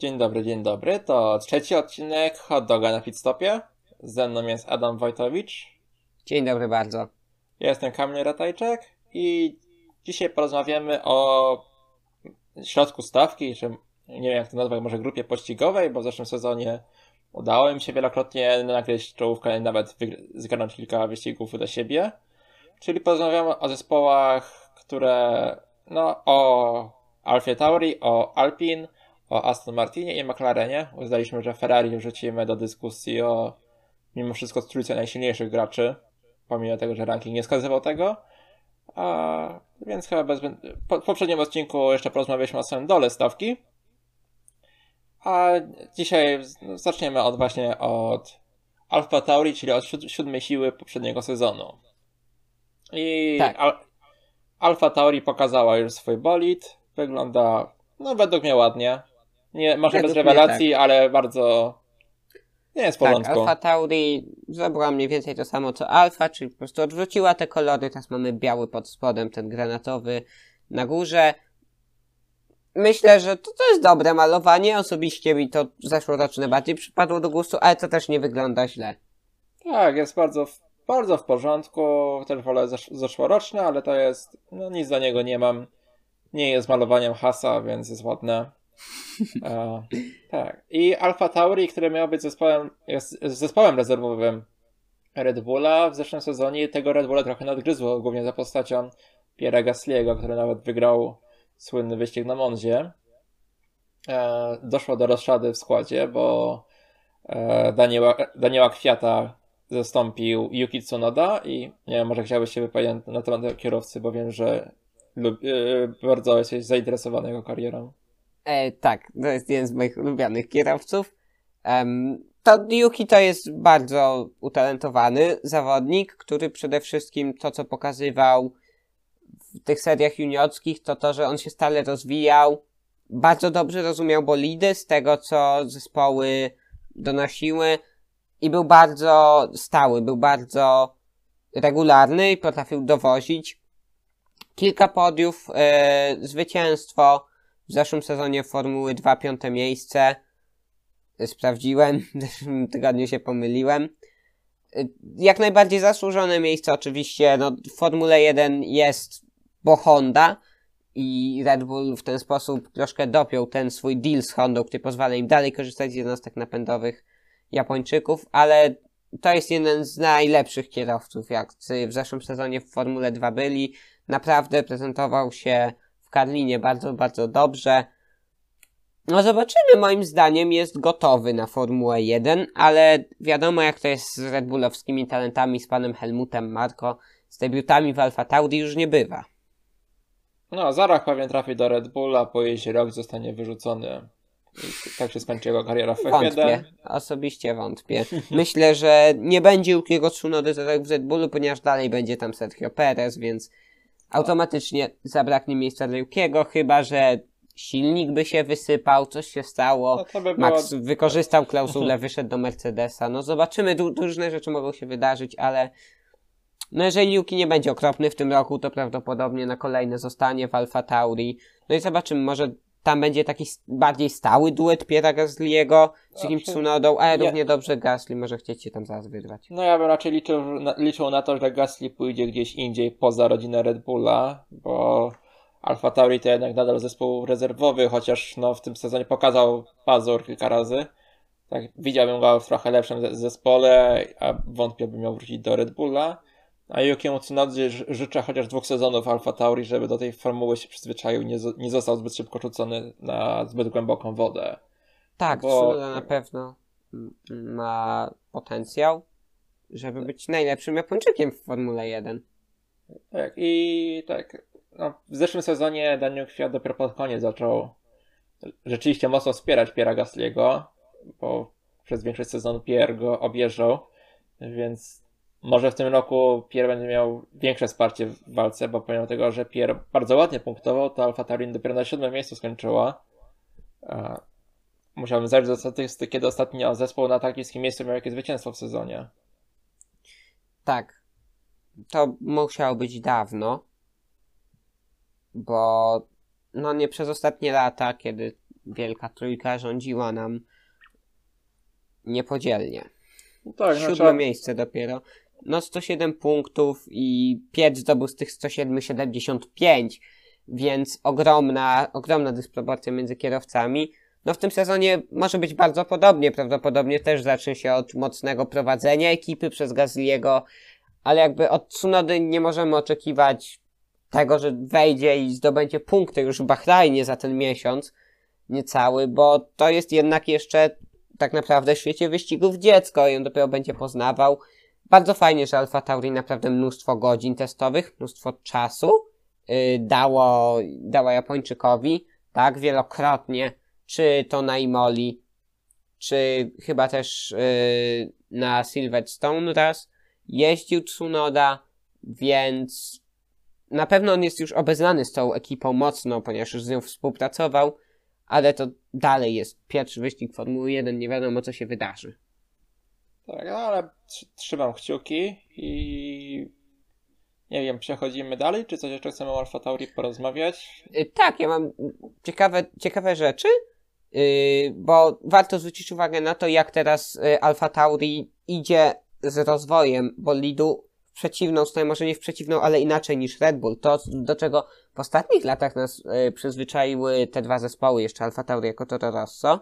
Dzień dobry, dzień dobry. To trzeci odcinek Hot Doga na Pitstopie. Ze mną jest Adam Wojtowicz. Dzień dobry bardzo. Ja jestem Kamil Ratajczak i dzisiaj porozmawiamy o środku stawki, czy nie wiem jak to nazwać, może grupie pościgowej, bo w zeszłym sezonie udało im się wielokrotnie nagrać czołówkę i nawet zgarnąć kilka wyścigów do siebie. Czyli porozmawiamy o zespołach, które no o Alfie Tauri, o Alpine, o Aston Martinie i McLarenie. Uznaliśmy, że Ferrari wrzucimy do dyskusji o mimo wszystko trójce najsilniejszych graczy, pomimo tego, że ranking nie wskazywał tego. A, więc chyba bez... Po, w poprzednim odcinku jeszcze porozmawialiśmy o samym dole stawki. A dzisiaj zaczniemy od właśnie od Alfa Tauri, czyli od siódmej siły poprzedniego sezonu. I tak. Al Alfa Tauri pokazała już swój bolid. Wygląda, no według mnie ładnie. Nie, może bez rewelacji, tak. ale bardzo nie jest w tak, porządku. Tak, Alfa Tauri zabrała mniej więcej to samo co Alfa, czyli po prostu odwróciła te kolory, teraz mamy biały pod spodem, ten granatowy na górze. Myślę, że to, to jest dobre malowanie, osobiście mi to zeszłoroczne bardziej przypadło do gustu, ale to też nie wygląda źle. Tak, jest bardzo, bardzo w porządku, też wolę zesz zeszłoroczne, ale to jest, no nic za niego nie mam. Nie jest malowaniem hasa, więc jest ładne. E, tak. I Alfa Tauri, który miał być zespołem, zespołem rezerwowym Red Bulla w zeszłym sezonie, tego Red Bulla trochę nadgryzło, głównie za postacią Pierre Gasly'ego, który nawet wygrał słynny wyścig na Monzie. E, doszło do rozszady w składzie, bo e, Daniela, Daniela Kwiata zastąpił Yuki Tsunoda i nie wiem, może chciałbyś się wypowiedzieć na temat kierowcy, bo wiem, że lub, e, bardzo jesteś zainteresowany jego karierą. E, tak, to jest jeden z moich ulubionych kierowców. Um, to Yuki to jest bardzo utalentowany zawodnik, który przede wszystkim to, co pokazywał w tych seriach juniorskich, to to, że on się stale rozwijał, bardzo dobrze rozumiał bolidy z tego, co zespoły donosiły i był bardzo stały, był bardzo regularny i potrafił dowozić kilka podiów, e, zwycięstwo, w zeszłym sezonie Formuły 2 piąte miejsce. Sprawdziłem, w zeszłym tygodniu się pomyliłem. Jak najbardziej zasłużone miejsce oczywiście, no w Formule 1 jest bo Honda i Red Bull w ten sposób troszkę dopiął ten swój deal z Hondą, który pozwala im dalej korzystać z jednostek napędowych Japończyków, ale to jest jeden z najlepszych kierowców, jak w zeszłym sezonie w Formule 2 byli. Naprawdę prezentował się w Karlinie bardzo, bardzo dobrze. No zobaczymy, moim zdaniem jest gotowy na Formułę 1, ale wiadomo jak to jest z Red Bullowskimi talentami, z panem Helmutem Marko, z debiutami w Alfa Tauri już nie bywa. No, Zarach pewnie trafi do Red Bulla, po jeździ rok zostanie wyrzucony. I tak się skończy jego kariera w F1. Wątpię, osobiście wątpię. Myślę, że nie będzie Yukiego Tsunody w Red Bullu, ponieważ dalej będzie tam Sergio Perez, więc automatycznie zabraknie miejsca dla Jukiego, chyba że silnik by się wysypał, coś się stało, no by Max było... wykorzystał klauzulę, wyszedł do Mercedesa, no zobaczymy, du różne rzeczy mogą się wydarzyć, ale no jeżeli Yuki nie będzie okropny w tym roku, to prawdopodobnie na kolejne zostanie w Alfa Tauri, no i zobaczymy, może tam będzie taki bardziej stały duet Piera Gasly'ego z jakimś Tsunodą, a równie dobrze Gasly może chcieć się tam zaraz wygrać. No ja bym raczej liczył na, liczył na to, że Gasly pójdzie gdzieś indziej poza rodzinę Red Bulla, bo Alfa Tauri to jednak nadal zespół rezerwowy, chociaż no, w tym sezonie pokazał pazur kilka razy. Tak, widziałbym go w trochę lepszym zespole, a wątpię, by miał wrócić do Red Bulla. A Yukiemu Tsunodzie życzę chociaż dwóch sezonów Alfa Tauri, żeby do tej formuły się przyzwyczaił, nie, nie został zbyt szybko rzucony na zbyt głęboką wodę. Tak, bo... Tsunoda na pewno ma potencjał, żeby być najlepszym Japończykiem w Formule 1. Tak, i tak. No, w zeszłym sezonie Daniel Kwiat dopiero pod koniec zaczął rzeczywiście mocno wspierać Piera Gasly'ego, bo przez większość sezonu Pierre go objeżdżał, więc może w tym roku Pierre będzie miał większe wsparcie w walce, bo pomimo tego, że Pierre bardzo ładnie punktował, to Alfa Tauri dopiero na siódmym miejscu skończyła. Musiałbym zajrzeć do statystyki, kiedy ostatnio zespół na takim miejscu miał jakieś zwycięstwo w sezonie. Tak. To musiało być dawno, bo no nie przez ostatnie lata, kiedy wielka trójka rządziła nam niepodzielnie. No tak, Siódme znaczy, miejsce dopiero. No 107 punktów i Piet zdobył z tych 107 75, więc ogromna, ogromna dysproporcja między kierowcami. No w tym sezonie może być bardzo podobnie, prawdopodobnie też zacznie się od mocnego prowadzenia ekipy przez Gasly'ego, ale jakby od Tsunody nie możemy oczekiwać tego, że wejdzie i zdobędzie punkty już w Bahrajnie za ten miesiąc, niecały, bo to jest jednak jeszcze tak naprawdę w świecie wyścigów dziecko i on dopiero będzie poznawał. Bardzo fajnie, że Alfa Tauri naprawdę mnóstwo godzin testowych, mnóstwo czasu yy, dało, dało Japończykowi, tak, wielokrotnie, czy to na Imoli, czy chyba też yy, na Silverstone raz jeździł Tsunoda, więc na pewno on jest już obeznany z tą ekipą mocno, ponieważ już z nią współpracował, ale to dalej jest pierwszy wyścig Formuły 1, nie wiadomo co się wydarzy. Tak, no ale tr- trzymam kciuki i nie wiem, przechodzimy dalej, czy coś jeszcze chcemy o Alfa Tauri porozmawiać? Y, Tak, ja mam ciekawe, ciekawe rzeczy, yy, bo warto zwrócić uwagę na to, jak teraz yy, Alfa Tauri idzie z rozwojem bolidu w przeciwną stronę, może nie w przeciwną, ale inaczej niż Red Bull. To, do czego w ostatnich latach nas przyzwyczaiły te dwa zespoły, jeszcze Alfa Tauri jako Toro Rosso,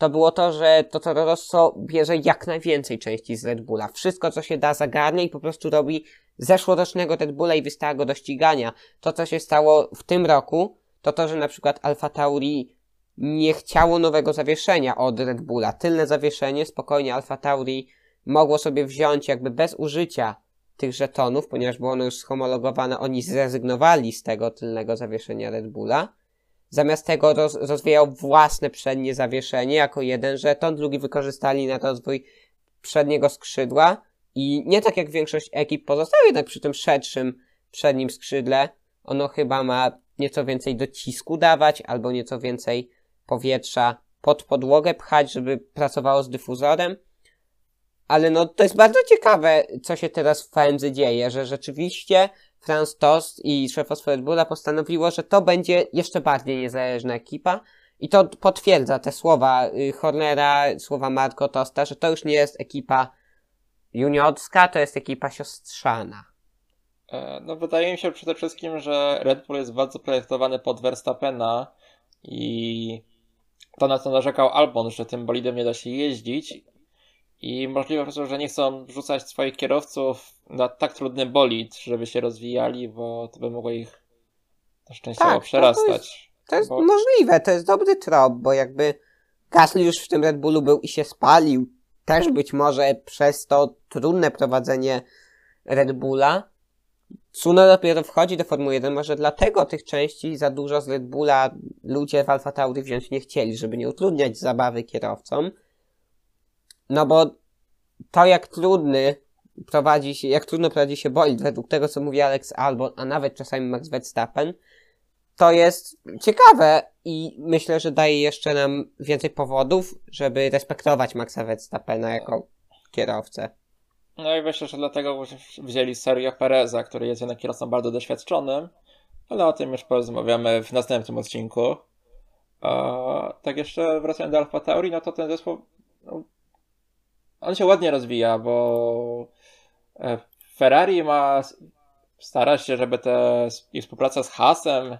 to było to, że to Toro Rosso bierze jak najwięcej części z Red Bulla. Wszystko, co się da, zagarnie i po prostu robi zeszłorocznego Red Bulla i wystawia go do ścigania. To, co się stało w tym roku, to to, że na przykład Alfa Tauri nie chciało nowego zawieszenia od Red Bulla. Tylne zawieszenie spokojnie Alfa Tauri mogło sobie wziąć jakby bez użycia tych żetonów, ponieważ było ono już schomologowane, oni zrezygnowali z tego tylnego zawieszenia Red Bulla. Zamiast tego roz, rozwijał własne przednie zawieszenie jako jeden żeton, drugi wykorzystali na rozwój przedniego skrzydła i nie tak jak większość ekip pozostało jednak przy tym szerszym przednim skrzydle. Ono chyba ma nieco więcej docisku dawać albo nieco więcej powietrza pod podłogę pchać, żeby pracowało z dyfuzorem. Ale no to jest bardzo ciekawe, co się teraz w FMZ dzieje, że rzeczywiście Franz Tost i szefostwo Red Bulla postanowiło, że to będzie jeszcze bardziej niezależna ekipa. I to potwierdza te słowa y, Hornera, słowa Marco Tosta, że to już nie jest ekipa juniorska, to jest ekipa siostrzana. E, No wydaje mi się przede wszystkim, że Red Bull jest bardzo projektowany pod Verstappena i to na co narzekał Albon, że tym bolidem nie da się jeździć i możliwe że nie chcą wrzucać swoich kierowców na tak trudny bolid, żeby się rozwijali, bo to by mogło ich szczęściowo Tak, to- to przerastać. To jest Bo- możliwe, to jest dobry trop, bo jakby Gasly już w tym Red Bullu był i się spalił. Też być może przez to trudne prowadzenie Red Bulla. Tsuno dopiero wchodzi do Formuły 1, może dlatego tych części za dużo z Red Bulla ludzie w Alfa Tauri wziąć nie chcieli, żeby nie utrudniać zabawy kierowcom. No bo to jak trudny prowadzi się, jak trudno prowadzi się bolid według tego, co mówi Alex Albon, a nawet czasami Max Verstappen, to jest ciekawe i myślę, że daje jeszcze nam więcej powodów, żeby respektować Maxa Verstappena jako kierowcę. No i myślę, że dlatego wzięli Sergio Pereza, który jest jednak kierowcą bardzo doświadczonym, ale o tym już porozmawiamy w następnym odcinku. A, tak jeszcze wracając do Alfa Tauri, no to ten zespół no, on się ładnie rozwija, bo Ferrari ma stara się, żeby te ich współpraca z Haasem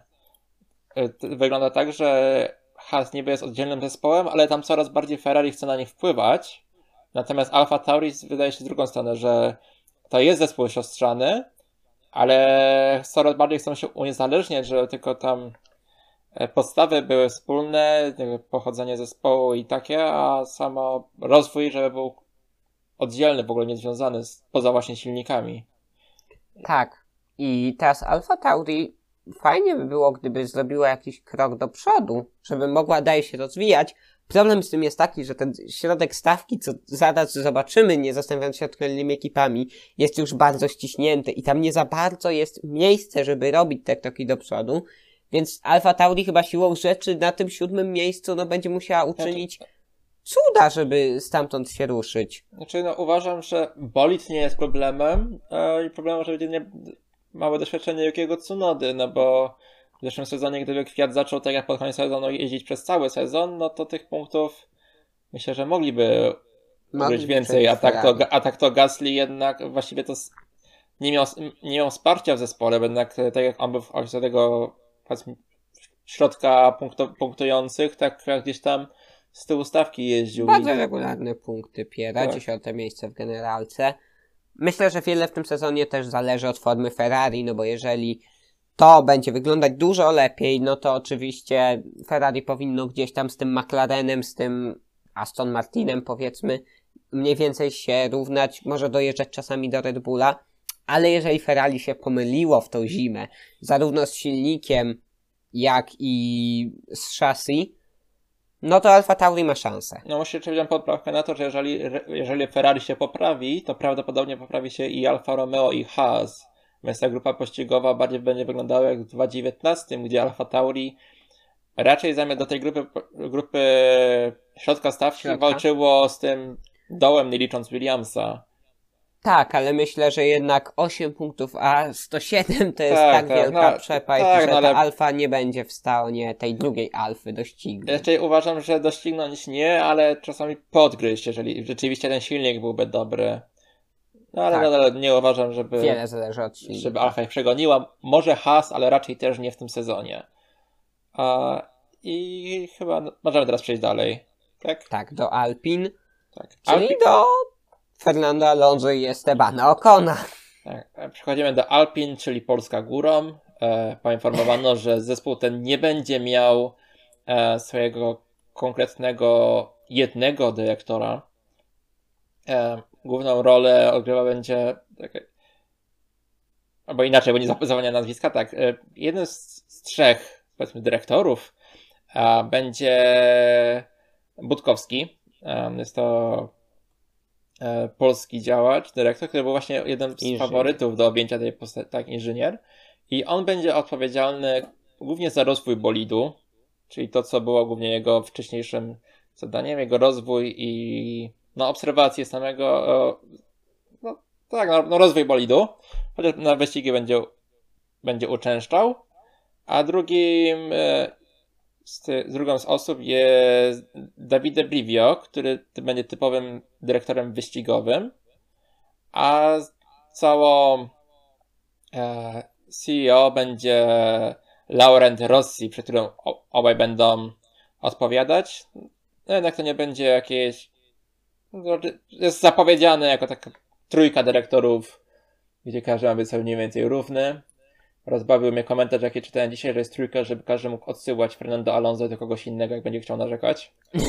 e, wygląda tak, że Haas niby jest oddzielnym zespołem, ale tam coraz bardziej Ferrari chce na nich wpływać. Natomiast Alfa Tauri wydaje się w drugą stronę, że to jest zespół siostrzany, ale coraz bardziej chcą się uniezależniać, że tylko tam e, podstawy były wspólne, pochodzenie zespołu i takie, a samo rozwój, żeby był oddzielny, w ogóle nie związany z, poza właśnie silnikami. Tak. I teraz Alfa Tauri fajnie by było, gdyby zrobiła jakiś krok do przodu, żeby mogła dalej się rozwijać. Problem z tym jest taki, że ten środek stawki, co zaraz zobaczymy, nie zastanawiając się nad kolejnymi ekipami, jest już bardzo ściśnięty i tam nie za bardzo jest miejsce, żeby robić te kroki do przodu. Więc Alfa Tauri chyba siłą rzeczy na tym siódmym miejscu no, będzie musiała uczynić cuda, żeby stamtąd się ruszyć. Znaczy, no uważam, że bolid nie jest problemem e, i problemem, że będzie nie, małe doświadczenie jakiego Tsunody, no bo w zeszłym sezonie, gdyby Kwiat zaczął tak jak pod koniec sezonu jeździć przez cały sezon, no to tych punktów myślę, że mogliby ugryźć więcej, a tak, to, a tak to Gasly jednak właściwie to nie miał, nie miał wsparcia w zespole, bo jednak tak jak on był w tego środka punktu, punktujących, tak jak gdzieś tam z tyłu stawki jeździł. Bardzo regularne punkty Piera, tak. dziesiąte miejsce w generalce. Myślę, że wiele w tym sezonie też zależy od formy Ferrari, no bo jeżeli to będzie wyglądać dużo lepiej, no to oczywiście Ferrari powinno gdzieś tam z tym McLarenem, z tym Aston Martinem powiedzmy, mniej więcej się równać, może dojeżdżać czasami do Red Bulla, ale jeżeli Ferrari się pomyliło w tą zimę, zarówno z silnikiem, jak i z chassis, no to Alfa Tauri ma szansę. No muszę wziąć poprawkę na to, że jeżeli, jeżeli Ferrari się poprawi, to prawdopodobnie poprawi się i Alfa Romeo i Haas. Więc ta grupa pościgowa bardziej będzie wyglądała jak w 2019, gdzie Alfa Tauri raczej zamiast do tej grupy, grupy środka stawki Środka. walczyło z tym dołem, nie licząc Williamsa. Tak, ale myślę, że jednak 8 punktów, a 107 to jest tak, tak, tak wielka no, przepaść, tak, że no, ale... ta alfa nie będzie w stanie tej drugiej alfy doścignąć. Raczej uważam, że doścignąć nie, ale czasami podgryźć, jeżeli rzeczywiście ten silnik byłby dobry. No ale tak. nadal nie uważam, żeby. Wiele zależy od silnika. Żeby Alfa ich przegoniła. Może Has, ale raczej też nie w tym sezonie. A, I chyba możemy teraz przejść dalej. Tak? Tak, do Alpin. Tak. Czyli Alpin... do Fernando Alonso i Estebana Ocona. Tak. E, przechodzimy do Alpin, czyli Polska górą. E, poinformowano, że zespół ten nie będzie miał e, swojego konkretnego jednego dyrektora. E, główną rolę odgrywa będzie. Tak, albo inaczej, bo nie zapowiadania nazwiska. Tak, e, jeden z, z trzech, powiedzmy, dyrektorów e, będzie Budkowski. Jest to E, polski działacz, dyrektor, który był właśnie jeden z inżynier. faworytów do objęcia tej postaci, tak, inżynier. I on będzie odpowiedzialny głównie za rozwój bolidu, czyli to, co było głównie jego wcześniejszym zadaniem, jego rozwój i no, obserwację samego, no tak, no, no rozwój bolidu, chociaż na wyścigi będzie, będzie uczęszczał. A drugim e, z, drugą z osób jest Davide Brivio, który będzie typowym dyrektorem wyścigowym, a całą e, CEO będzie Laurent Rossi, przy którym obaj będą odpowiadać. No jednak to nie będzie jakieś. No, jest zapowiedziane jako taka trójka dyrektorów, gdzie każdy ma być mniej więcej równy. Rozbawił mnie komentarz, jaki czytałem dzisiaj, że jest trójka, żeby każdy mógł odsyłać Fernando Alonso do kogoś innego, jak będzie chciał narzekać.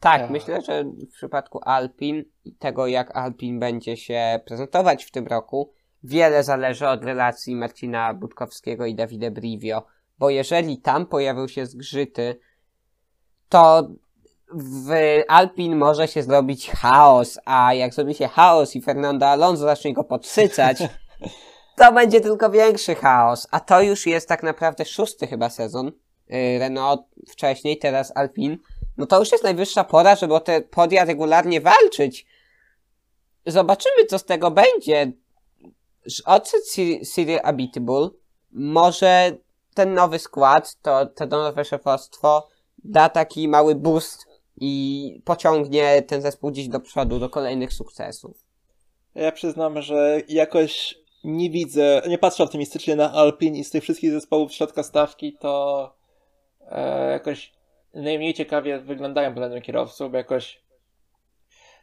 tak, ja. myślę, że w przypadku Alpin i tego, jak Alpin będzie się prezentować w tym roku, wiele zależy od relacji Marcina Budkowskiego i Davide Brivio, bo jeżeli tam pojawią się zgrzyty, to w Alpin może się zrobić chaos, a jak zrobi się chaos i Fernando Alonso zacznie go podsycać, to będzie tylko większy chaos. A to już jest tak naprawdę szósty chyba sezon. Yy, Renault wcześniej, teraz Alpine. No to już jest najwyższa pora, żeby o te podia regularnie walczyć. Zobaczymy, co z tego będzie. Odszedł Cyril Abitable. Może ten nowy skład, to, to nowe szefostwo da taki mały boost i pociągnie ten zespół gdzieś do przodu, do kolejnych sukcesów. Ja przyznam, że jakoś nie widzę, nie patrzę optymistycznie na Alpin i z tych wszystkich zespołów środka stawki to e, jakoś najmniej ciekawie wyglądają względem kierowców, bo jakoś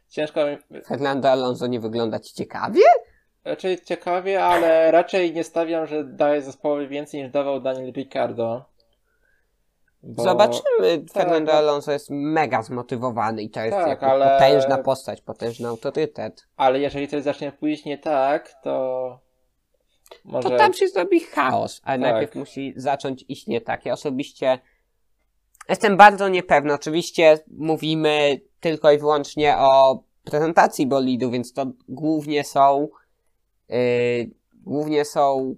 ciężko mi... Fernando Alonso nie wygląda ci ciekawie? Raczej ciekawie, ale raczej nie stawiam, że daje zespołowi więcej niż dawał Daniel Ricciardo. Bo... Zobaczymy. Tak, Fernando Alonso jest mega zmotywowany i to jest tak, ale... potężna postać, potężny autorytet. Ale jeżeli coś zacznie pójść nie tak, to może... To tam się zrobi chaos, ale tak. najpierw musi zacząć iść nie tak. Ja osobiście jestem bardzo niepewny. Oczywiście mówimy tylko i wyłącznie o prezentacji bolidu, więc to głównie są yy, głównie są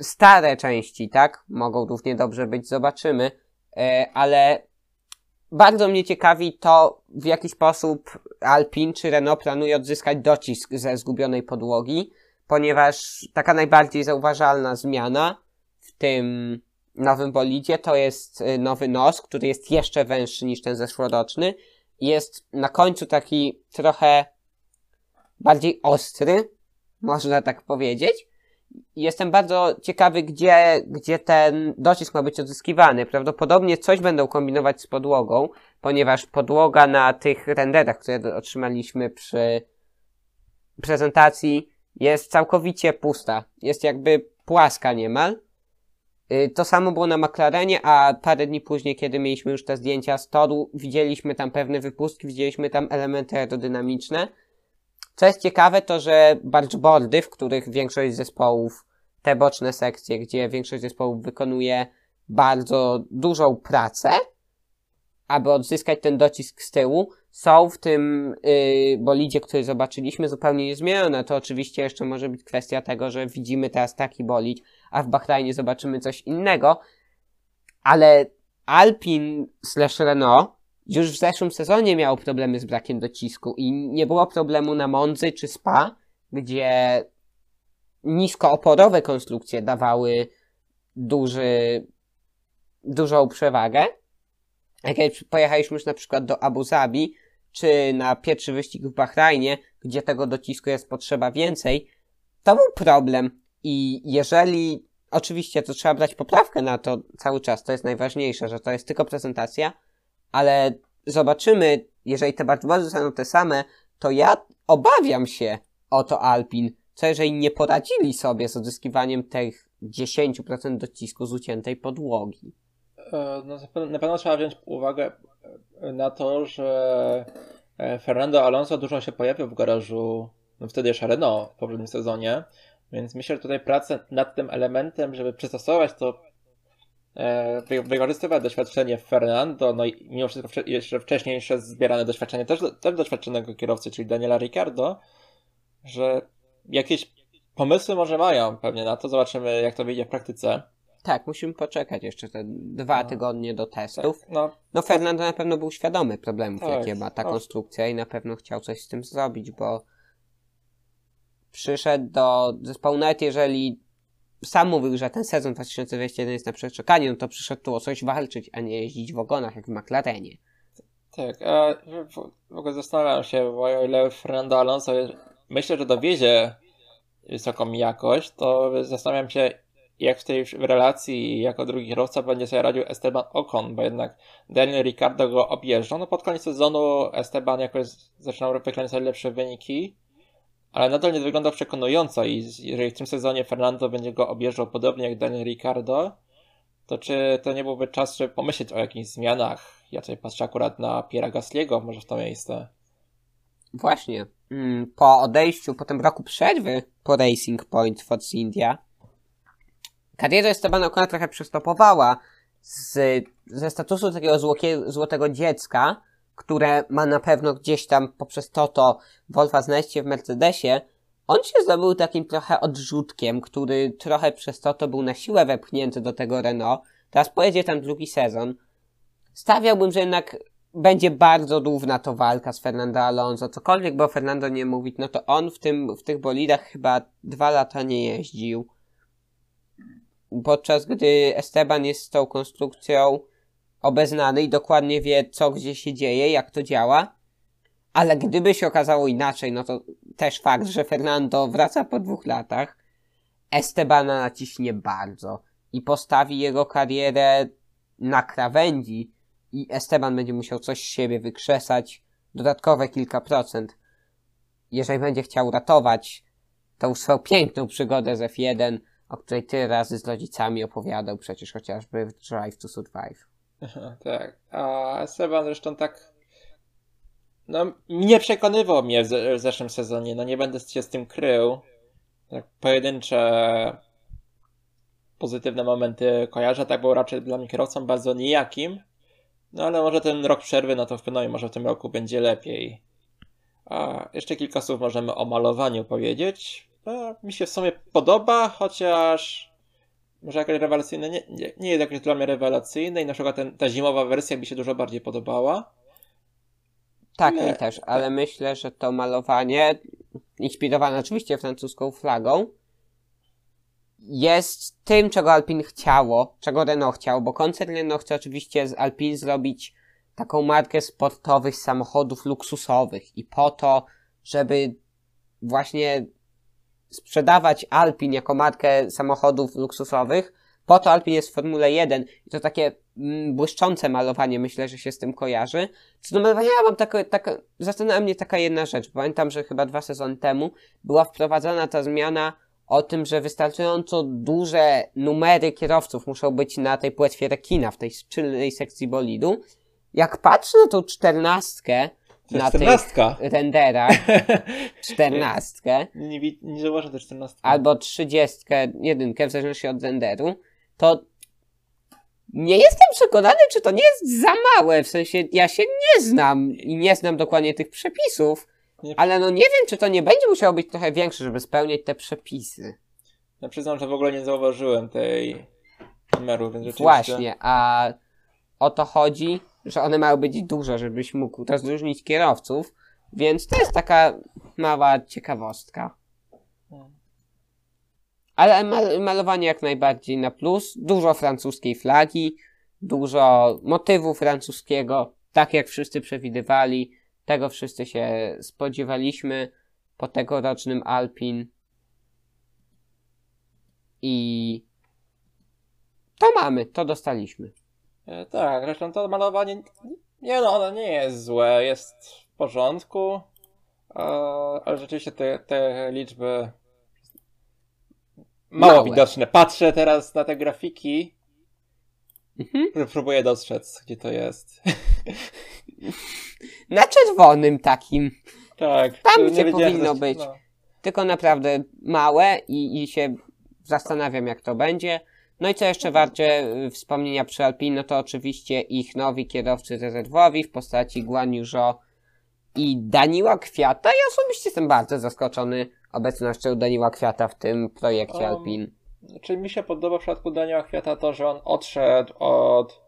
stare części, tak? Mogą równie dobrze być, zobaczymy. Yy, ale bardzo mnie ciekawi to, w jaki sposób Alpin czy Renault planuje odzyskać docisk ze zgubionej podłogi ponieważ taka najbardziej zauważalna zmiana w tym nowym bolidzie to jest y, nowy nos, który jest jeszcze węższy niż ten zeszłoroczny. Jest na końcu taki trochę bardziej ostry, można tak powiedzieć. Jestem bardzo ciekawy, gdzie, gdzie ten docisk ma być odzyskiwany. Prawdopodobnie coś będą kombinować z podłogą, ponieważ podłoga na tych renderach, które otrzymaliśmy przy prezentacji, jest całkowicie pusta. Jest jakby płaska niemal. Y, To samo było na McLarenie, a parę dni później, kiedy mieliśmy już te zdjęcia z toru, widzieliśmy tam pewne wypustki, widzieliśmy tam elementy aerodynamiczne. Co jest ciekawe, to że bargeboardy, w których większość zespołów, te boczne sekcje, gdzie większość zespołów wykonuje bardzo dużą pracę, aby odzyskać ten docisk z tyłu, są w tym yy, bolidzie, który zobaczyliśmy, zupełnie niezmienione. To oczywiście jeszcze może być kwestia tego, że widzimy teraz taki bolid, a w Bahrajnie zobaczymy coś innego, ale Alpin slash Renault już w zeszłym sezonie miało problemy z brakiem docisku i nie było problemu na Monzy czy Spa, gdzie niskooporowe konstrukcje dawały duży, dużą przewagę. Jak pojechaliśmy już na przykład do Abu Zabi, czy na pierwszy wyścig w Bahrajnie, gdzie tego docisku jest potrzeba więcej, to był problem. I jeżeli, oczywiście to trzeba brać poprawkę na to cały czas, to jest najważniejsze, że to jest tylko prezentacja, ale zobaczymy, jeżeli te bargeboardy zostaną te same, to ja obawiam się o to Alpin, co jeżeli nie poradzili sobie z odzyskiwaniem tych 10% docisku z uciętej podłogi. E, No, na pewno- trzeba wziąć uwagę na to, że e, Fernando Alonso dużo się pojawił w garażu, no wtedy jeszcze Renault w poprzednim sezonie, więc myślę, że tutaj praca nad tym elementem, żeby przystosować to, e, wy- wykorzystywać doświadczenie Fernando, no i mimo wszystko jeszcze wcześniejsze zbierane doświadczenie też, też doświadczonego kierowcy, czyli Daniela Ricciardo, że jakieś pomysły może mają pewnie na to, zobaczymy jak to wyjdzie w praktyce. Tak, musimy poczekać jeszcze te dwa No. tygodnie do testów. No, No Fernando na pewno był świadomy problemów, Tak, jakie ma ta tak. konstrukcja i na pewno chciał coś z tym zrobić, bo przyszedł do zespołu nawet jeżeli sam mówił, że ten sezon 2021 jest na przeczekaniu, no to przyszedł tu o coś walczyć, a nie jeździć w ogonach jak w McLarenie. Tak, a w, w ogóle zastanawiam się, bo o ile Fernando Alonso myślę, że dowiezie wysoką jakość, to zastanawiam się, jak w tej relacji jako drugi kierowca będzie sobie radził Esteban Ocon, bo jednak Daniel Ricciardo go objeżdżał. No pod koniec sezonu Esteban jakoś zaczynał wykręcać lepsze wyniki, ale nadal nie wyglądał przekonująco i jeżeli w tym sezonie Fernando będzie go objeżdżał podobnie jak Daniel Ricciardo, to czy to nie byłby czas, żeby pomyśleć o jakichś zmianach? Ja tutaj patrzę akurat na Piera Gasliego, może w to miejsce. Właśnie. Mm, Po odejściu, po tym roku przerwy po Racing Point Force India, kariera Estebana Ocona trochę przystopowała z, ze statusu takiego złokie, złotego dziecka, które ma na pewno gdzieś tam poprzez Toto Wolfa znaleźć w Mercedesie, on się zdobył takim trochę odrzutkiem, który trochę przez Toto był na siłę wepchnięty do tego Renault. Teraz pojedzie tam drugi sezon. Stawiałbym, że jednak będzie bardzo równa to walka z Fernando Alonso. Cokolwiek by o Fernando nie mówić, no to on w, tym, w tych bolidach chyba dwa lata nie jeździł. Podczas gdy Esteban jest z tą konstrukcją obeznany i dokładnie wie, co gdzie się dzieje, jak to działa. Ale gdyby się okazało inaczej, no to też fakt, że Fernando wraca po dwóch latach, Estebana naciśnie bardzo i postawi jego karierę na krawędzi i Esteban będzie musiał coś z siebie wykrzesać, dodatkowe kilka procent. Jeżeli będzie chciał ratować tą swoją piękną przygodę z F1, o której tyle razy z rodzicami opowiadał przecież chociażby w Drive to Survive. tak. A Esteban zresztą tak. No, nie przekonywał mnie w, w zeszłym sezonie, no nie będę się z tym krył. Tak, pojedyncze pozytywne momenty kojarzę, tak był raczej dla mnie kierowcą bardzo nijakim. No ale może ten rok przerwy, no to wpłynął i może w tym roku będzie lepiej. A jeszcze kilka słów możemy o malowaniu powiedzieć. No, mi się w sumie podoba, chociaż może jakoś rewelacyjne, nie, nie, nie jest jakoś dla mnie rewelacyjne i na przykład ten, ta zimowa wersja mi się dużo bardziej podobała. Tak, Nie, mi też, ale myślę, że to malowanie inspirowana oczywiście francuską flagą, jest tym, czego Alpine chciało, czego Renault chciał, bo koncern Renault chce oczywiście z Alpine zrobić taką markę sportowych samochodów luksusowych i po to, żeby właśnie sprzedawać Alpine jako markę samochodów luksusowych, po to Alpine jest w Formule 1 i to takie mm, błyszczące malowanie, myślę, że się z tym kojarzy. Co do malowania, ja mam taka, taka, zastanawia mnie taka jedna rzecz. Pamiętam, że chyba dwa sezony temu była wprowadzana ta zmiana o tym, że wystarczająco duże numery kierowców muszą być na tej płetwie rekina, w tej tylnej sekcji bolidu. Jak patrzę na tą czternastkę, na jest tych czternastka. renderach, czternastkę, nie, wi- nie zauważam też czternastki. albo trzydziestkę, jedynkę, w zależności od renderu, to nie jestem przekonany, czy to nie jest za małe. W sensie, ja się nie znam i nie znam dokładnie tych przepisów, Nie- ale no nie wiem, czy to nie będzie musiało być trochę większe, żeby spełniać te przepisy. Ja przyznam, że w ogóle nie zauważyłem tej numeru, więc rzeczywiście... Właśnie, a o to chodzi, że one mają być duże, żebyś mógł rozróżnić kierowców, więc to jest taka mała ciekawostka. Ale mal- malowanie jak najbardziej na plus. Dużo francuskiej flagi, dużo motywu francuskiego, tak jak wszyscy przewidywali. Tego wszyscy się spodziewaliśmy po tegorocznym Alpin. I to mamy, to dostaliśmy. E, Tak, zresztą to malowanie, nie no, ono nie jest złe, jest w porządku, ale rzeczywiście te, te liczby mało Małe. widoczne. Patrzę teraz na te grafiki, Mhm. pró- próbuję dostrzec, gdzie to jest. Na czerwonym takim. tak. Tam, gdzie powinno być. No. Tylko naprawdę małe i, i się zastanawiam, jak to będzie. No i co jeszcze warte y, wspomnienia przy Alpine, no to oczywiście ich nowi kierowcy rezerwowi w postaci Guan Yu i Daniła Kwiata. Ja osobiście jestem bardzo zaskoczony obecnością Daniła Kwiata w tym projekcie Um, Alpine. Znaczy mi się podoba w przypadku Daniela Kwiata to, że on odszedł od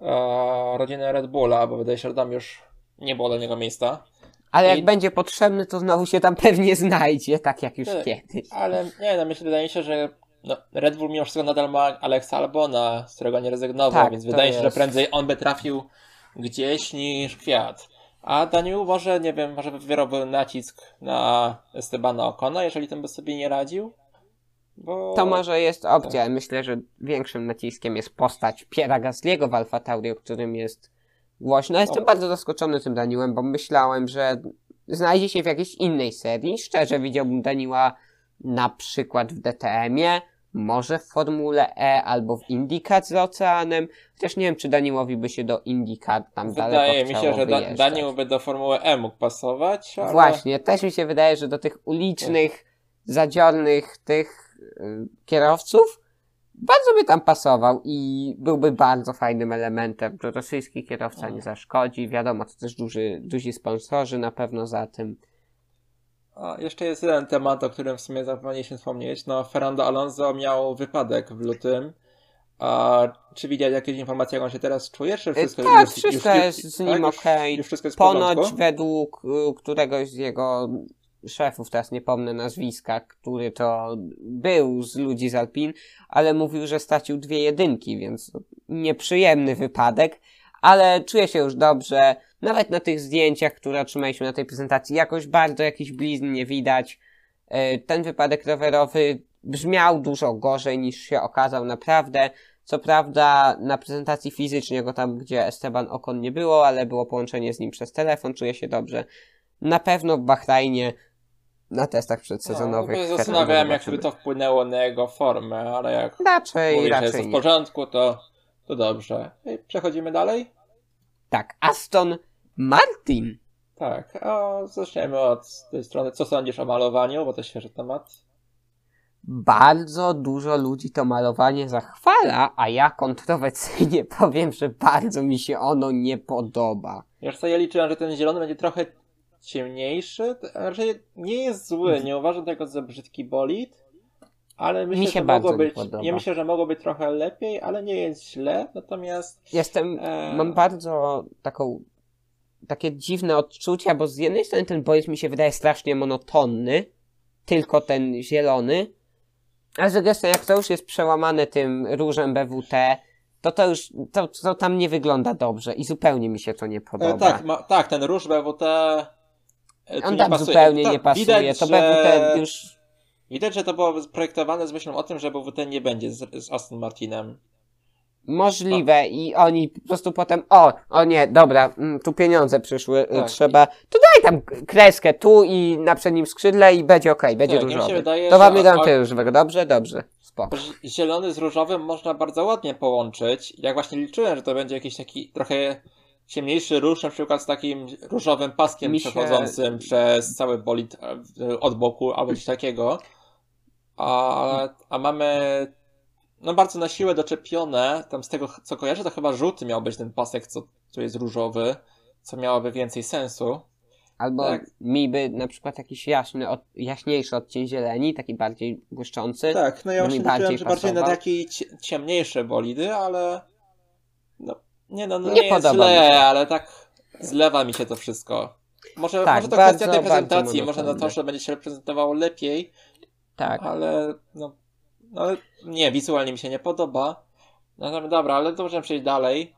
e, rodziny Red Bulla, bo wydaje się, że tam już nie było dla niego miejsca. Ale jak i- będzie potrzebny, to znowu się tam pewnie znajdzie, tak jak już Tak. kiedyś. Ale nie, no myślę, wydaje mi się, że no, Red Bull mimo wszystko nadal ma Alexa Albona, z którego nie rezygnował, Tak, więc wydaje się, że jest. prędzej on by trafił gdzieś niż Kwiat. A Daniel może, nie wiem, może wywierałby nacisk na Estebana Ocona, jeżeli ten by sobie nie radził? Bo... To może jest Tak. opcja. Myślę, że większym naciskiem jest postać Piera Gasliego w Alfa Tauri, o którym jest głośno. Jestem bardzo zaskoczony tym Daniłem, bo myślałem, że znajdzie się w jakiejś innej serii. Szczerze widziałbym Daniła na przykład w DTM-ie, może w Formule E albo w IndyCar z Oceanem. Chociaż nie wiem, czy Daniłowi by się do IndyCar tam daleko Wydaje mi się, że da. Daniel by do Formuły E mógł pasować, ale... Właśnie, też mi się wydaje, że do tych ulicznych, zadziornych tych y, kierowców bardzo by tam pasował i byłby bardzo fajnym elementem. To rosyjski kierowca nie zaszkodzi. Wiadomo, to też duży, duzi sponsorzy na pewno za tym. A jeszcze jest jeden temat, o którym w sumie zapomnieliśmy wspomnieć. No, Fernando Alonso miał wypadek w lutym. A czy widziałeś jakieś informacje, jak on się teraz czuje? Czy wszystko tak, już, wszystko już, jest z tak? nim Już- okej. Jest w Ponoć według y, któregoś z jego szefów, teraz nie pomnę nazwiska, który to był z ludzi z Alpin, ale mówił, że stracił dwie jedynki, więc nieprzyjemny wypadek, ale czuje się już dobrze. Nawet na tych zdjęciach, które otrzymaliśmy na tej prezentacji, jakoś bardzo jakichś blizn nie widać. Y, Ten wypadek rowerowy brzmiał dużo gorzej niż się okazał naprawdę. Co prawda na prezentacji fizycznie go tam, gdzie Esteban Ocon nie było, ale było połączenie z nim przez telefon, czuje się dobrze. Na pewno w Bahrajnie na testach przedsezonowych. No, zastanawiałem, jak by to wpłynęło na jego formę, ale jak Raczej, mówi, że jest raczej to w porządku, to, to dobrze. Przechodzimy dalej? Tak, Aston Martin. Tak, a zaczniemy od tej strony. Co sądzisz o malowaniu, bo to świeży temat. Bardzo dużo ludzi to malowanie zachwala, a ja kontrowersyjnie powiem, że bardzo mi się ono nie podoba. Wiesz co, ja liczyłem, że ten zielony będzie trochę ciemniejszy. Raczej nie jest zły, nie uważam tego za brzydki bolid, ale myślę, się że bardzo być. podoba. Ja myślę, że mogło być trochę lepiej, ale nie jest źle. Natomiast Jestem, Eee. mam bardzo taką takie dziwne odczucia, bo z jednej strony ten bolid mi się wydaje strasznie monotonny, tylko ten zielony, a z drugiej strony jak to już jest przełamane tym różem BWT, to to już, to, to tam nie wygląda dobrze i zupełnie mi się to nie E, podoba. tak, ma, tak, ten róż BWT. e, On tam pasuje. zupełnie Tak, nie pasuje, Widać, to że, BWT już... Widać, że to było projektowane z myślą o tym, że BWT nie będzie z, z Aston Martinem. Możliwe i oni po prostu potem, o, o nie, dobra, mm, tu pieniądze przyszły, y, Tak. trzeba, to daj tam kreskę tu i na przednim skrzydle i będzie okej, będzie Tak, różowy. wydaje, to wam nie dam ty różowego, dobrze, dobrze, spoko. Zi- Zielony z różowym można bardzo ładnie połączyć. Jak właśnie liczyłem, że to będzie jakiś taki trochę ciemniejszy róż, na przykład z takim różowym paskiem się- przechodzącym przez cały bolid e, od boku albo coś takiego. A, a mamy no bardzo na siłę doczepione, tam z tego co kojarzę, to chyba żółty miał być ten pasek, co tu jest różowy, co miałoby więcej sensu. Albo Tak. mi by na przykład jakiś jaśny, od, jaśniejszy odcień zieleni, taki bardziej błyszczący. Tak, no ja mi właśnie bardziej że bardziej na takie cie- ciemniejsze bolidy, ale no, nie no, no Nie nie, jest źle, ale tak zlewa mi się to wszystko. Może, Tak, może to bardzo, kwestia tej prezentacji, może na to, że będzie się reprezentowało lepiej, Tak. ale no, no nie, wizualnie mi się nie podoba. No dobra, ale to możemy przejść dalej.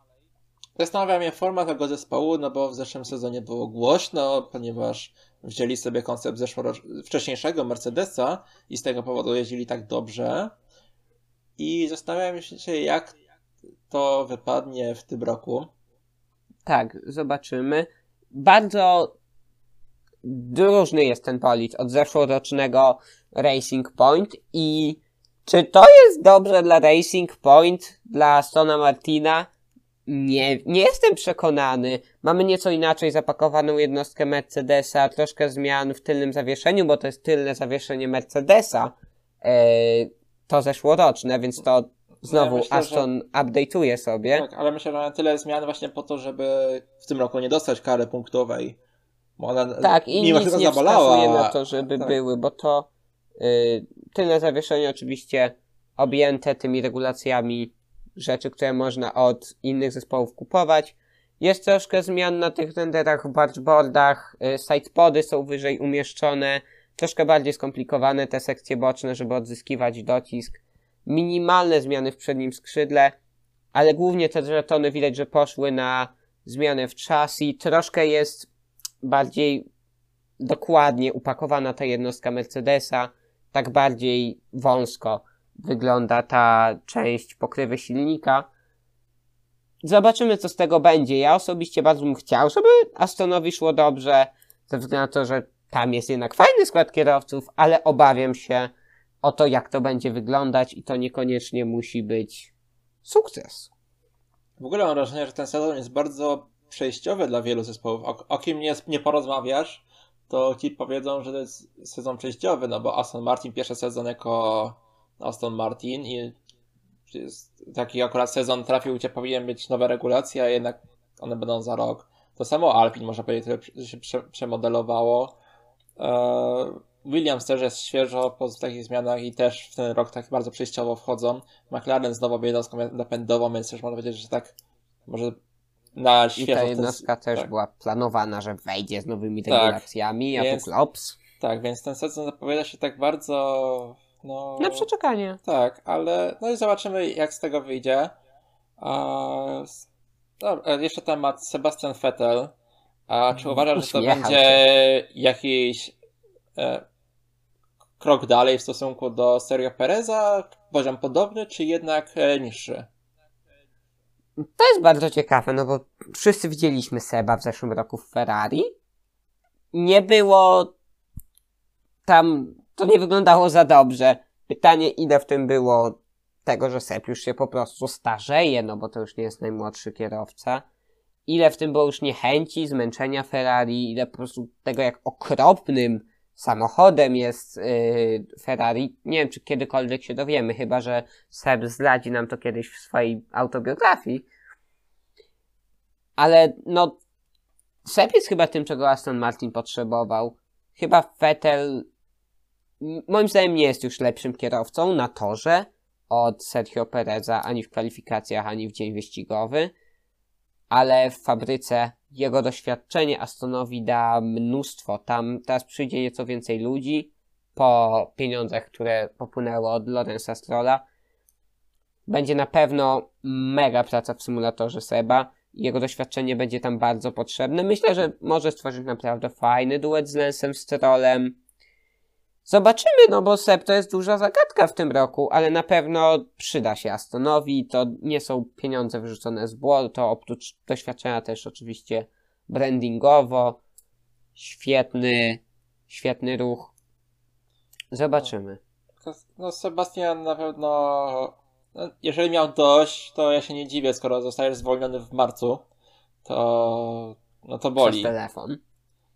Zastanawia mnie forma tego zespołu, no bo w zeszłym sezonie było głośno, ponieważ wzięli sobie koncept zeszłorocz- wcześniejszego Mercedesa i z tego powodu jeździli tak dobrze. I zastanawiam się, jak to wypadnie w tym roku. Tak, zobaczymy. Bardzo różny jest ten bolid od zeszłorocznego Racing Point i czy to jest dobrze dla Racing Point, dla Astona Martina? Nie, nie jestem przekonany. Mamy nieco inaczej zapakowaną jednostkę Mercedesa, troszkę zmian w tylnym zawieszeniu, bo to jest tylne zawieszenie Mercedesa, e, to zeszłoroczne, więc to znowu myślę, że- Aston update'uje sobie. Tak, ale myślę, że mają tyle zmian właśnie po to, żeby w tym roku nie dostać kary punktowej. Ona Tak, i mimo nic nie zabolała. wskazuje na to, żeby tak. były, bo to y, tylne zawieszenie oczywiście objęte tymi regulacjami rzeczy, które można od innych zespołów kupować. Jest troszkę zmian na tych renderach, w bargeboardach, y, sidepody są wyżej umieszczone, troszkę bardziej skomplikowane te sekcje boczne, żeby odzyskiwać docisk. Minimalne zmiany w przednim skrzydle, ale głównie te żetony widać, że poszły na zmianę w chassis. Troszkę jest bardziej dokładnie upakowana ta jednostka Mercedesa, tak bardziej wąsko wygląda ta część pokrywy silnika. Zobaczymy, co z tego będzie. Ja osobiście bardzo bym chciał, żeby Astonowi szło dobrze, ze względu na to, że tam jest jednak fajny skład kierowców, ale obawiam się o to, jak to będzie wyglądać i to niekoniecznie musi być sukces. W ogóle mam wrażenie, że ten sezon jest bardzo przejściowy dla wielu zespołów. O, o kim nie, nie porozmawiasz, to ci powiedzą, że to jest sezon przejściowy, no bo Aston Martin pierwszy sezon jako Aston Martin i jest taki akurat sezon trafił, gdzie powinien być nowe regulacje, a jednak one będą za rok. To samo Alpin, można powiedzieć, trochę się prze, przemodelowało. Eee, Williams też jest świeżo po takich zmianach i też w ten rok tak bardzo przejściowo wchodzą. McLaren znowu jednostką napędową, więc też można powiedzieć, że tak może na I świeżo. ta w ten- jednostka też tak. była planowana, że wejdzie z nowymi Tak. regulacjami, a Więc- tu klops. Tak, więc ten sezon zapowiada się tak bardzo. No, Na przeczekanie. Tak, ale no i zobaczymy, jak z tego wyjdzie. A, dobra, e, jeszcze temat Sebastian Vettel. A czy uważasz, że to będzie jakiś e, krok dalej w stosunku do Sergio Pereza? Poziom podobny, czy jednak e, niższy? To jest bardzo ciekawe, no bo wszyscy widzieliśmy Seba w zeszłym roku w Ferrari. Nie było tam, to nie wyglądało za dobrze. Pytanie, ile w tym było tego, że Seb już się po prostu starzeje, no bo to już nie jest najmłodszy kierowca. Ile w tym było już niechęci, zmęczenia Ferrari, ile po prostu tego, jak okropnym samochodem jest yy, Ferrari. Nie wiem, czy kiedykolwiek się dowiemy, chyba że Seb zdradzi nam to kiedyś w swojej autobiografii. Ale no, Seb jest chyba tym, czego Aston Martin potrzebował. Chyba Vettel moim zdaniem nie jest już lepszym kierowcą na torze od Sergio Pereza ani w kwalifikacjach, ani w dzień wyścigowy, ale w fabryce jego doświadczenie Astonowi da mnóstwo. Tam teraz przyjdzie nieco więcej ludzi po pieniądzach, które popłynęły od Lorenza Strolla. Będzie na pewno mega praca w symulatorze Seba. Jego doświadczenie będzie tam bardzo potrzebne. Myślę, że może stworzyć naprawdę fajny duet z Lensem Strollem. Zobaczymy, no bo Seb to jest duża zagadka w tym roku, ale na pewno przyda się Astonowi. To nie są pieniądze wyrzucone z błot, to oprócz doświadczenia też oczywiście brandingowo. Świetny, świetny ruch. Zobaczymy. No Sebastian na pewno, no, jeżeli miał dość, to ja się nie dziwię, skoro zostajesz zwolniony w marcu, to no to boli. Przez telefon.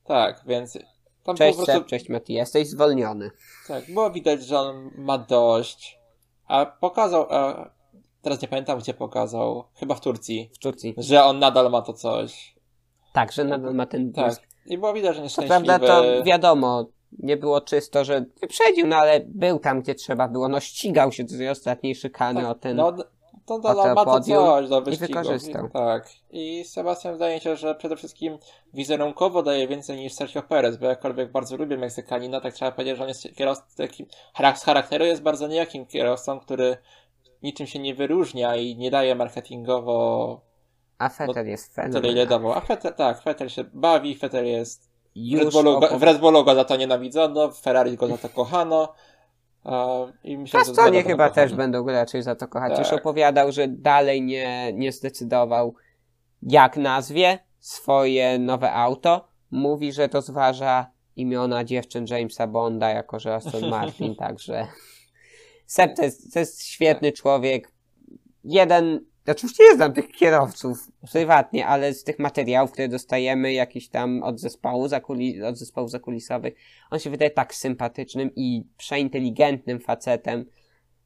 Tak, więc tam Cześć prostu, Seb, cześć Mati, jesteś zwolniony. tak, było widać, że on ma dość, a pokazał, a teraz nie pamiętam gdzie pokazał, chyba w Turcji, W Turcji. że on nadal ma to coś. Także nadal ma ten Tak. boost. I było widać, że nieszczęśliwy. prawda to wiadomo, nie było czysto, że wyprzedził, no ale był tam, gdzie trzeba było. No ścigał się do tej ostatniej szykany tak, o ten... No, to to ma to coś do i wyścigu. wykorzystał. Tak. I Sebastian wydaje się, że przede wszystkim wizerunkowo daje więcej niż Sergio Perez, bo jakkolwiek bardzo lubię Meksykanina, tak trzeba powiedzieć, że on jest kierowcą z charakteru jest bardzo niejakim kierowcą, który niczym się nie wyróżnia i nie daje marketingowo A Fetter jest tyle, ile fenomenalny. dawał. A Fetel, tak, Fetel się bawi, Fetel jest Już w Red Bullu go za to nienawidzono, w Ferrari go za to kochano. I myślę, W że chyba też będą go raczej za to kochać. Już Tak. opowiadał, że dalej nie, nie zdecydował, jak nazwie swoje nowe auto. Mówi, że rozważa imiona dziewczyn Jamesa Bonda jako, że Aston Martin, także Seb to jest, to jest świetny człowiek. Jeden, oczywiście nie znam tych kierowców prywatnie, ale z tych materiałów, które dostajemy jakiś tam od zespołu, zakuli, od zespołów zakulisowych, on się wydaje tak sympatycznym i przeinteligentnym facetem.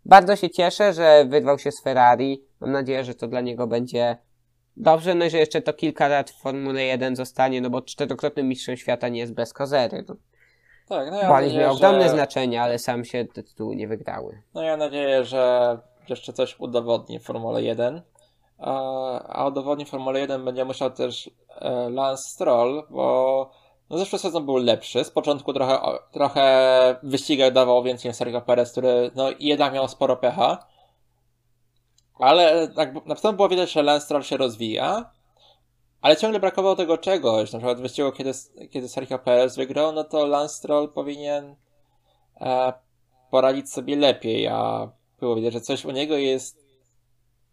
Bardzo się cieszę, że wyrwał się z Ferrari. Mam nadzieję, że to dla niego będzie dobrze, no i że jeszcze to kilka lat w Formule 1 zostanie, no bo czterokrotnym mistrzem świata nie jest bez kozery. No, Tak, no ja nadzieję, miał ogromne że- znaczenie, ale sam się te tytuły nie wygrały. No ja mam nadzieję, że jeszcze coś udowodni Formule 1. A, udowodni Formule 1 będzie musiał też e, Lance Stroll, bo no zeszły sezon był lepszy. Z początku trochę, trochę wyścigach dawał więcej Sergio Perez, który no jednak miał sporo pecha. Ale na pewno było widać, że Lance Stroll się rozwija. Ale ciągle brakowało tego czegoś. Na przykład w wyścigu, kiedy, kiedy Sergio Perez wygrał, no to Lance Stroll powinien e, poradzić sobie lepiej, a było widać, że coś u niego jest.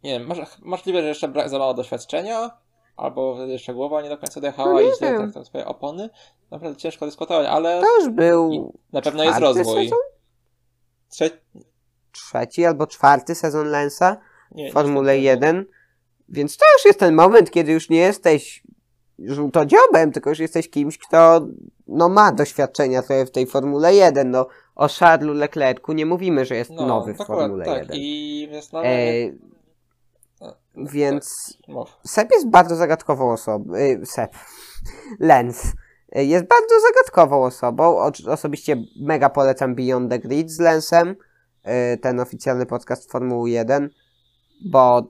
Nie wiem, może, możliwe, że jeszcze brak za mało doświadczenia, albo jeszcze głowa nie do końca dojechała No i źle traktował swoje opony. Naprawdę ciężko dyskutować, ale To już był na pewno jest rozwój. sezon? Trze... trzeci albo czwarty sezon Lensa w Formule niestety. 1, więc to już jest ten moment, kiedy już nie jesteś żółtodziobem, tylko już jesteś kimś, kto no, ma doświadczenia trochę w tej Formule 1. No, o Charlesu Leclercu nie mówimy, że jest No, nowy w Formule tak. 1. I no, E, no, więc tak. Seb jest bardzo zagadkową osobą. Y, Seb. Lens. Y, Jest bardzo zagadkową osobą. Osobiście mega polecam Beyond the Grid z Lensem. y, Ten oficjalny podcast Formuły 1. Bo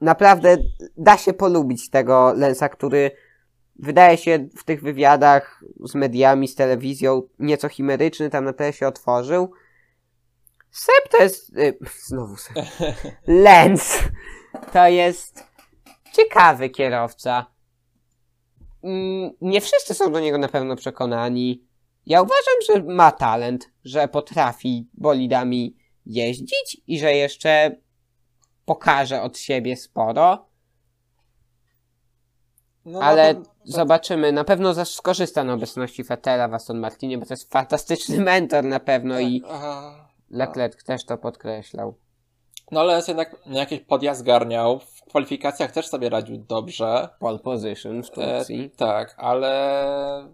naprawdę da się polubić tego Lensa, który wydaje się w tych wywiadach z mediami, z telewizją nieco chimeryczny, tam na tyle się otworzył. Seb to jest... Y, znowu Seb. Lens to jest ciekawy kierowca. Mm, Nie wszyscy są do niego na pewno przekonani. Ja uważam, że ma talent, że potrafi bolidami jeździć i że jeszcze pokaże od siebie sporo, No, ale pewno- zobaczymy. Na pewno skorzysta na obecności Fetela w Aston Martinie, bo to jest fantastyczny mentor na pewno tak, i aha. Leclerc też to podkreślał. No ale jest jednak jakiś podjazd garniał. W kwalifikacjach też sobie radził dobrze. Pole position w E, tak, ale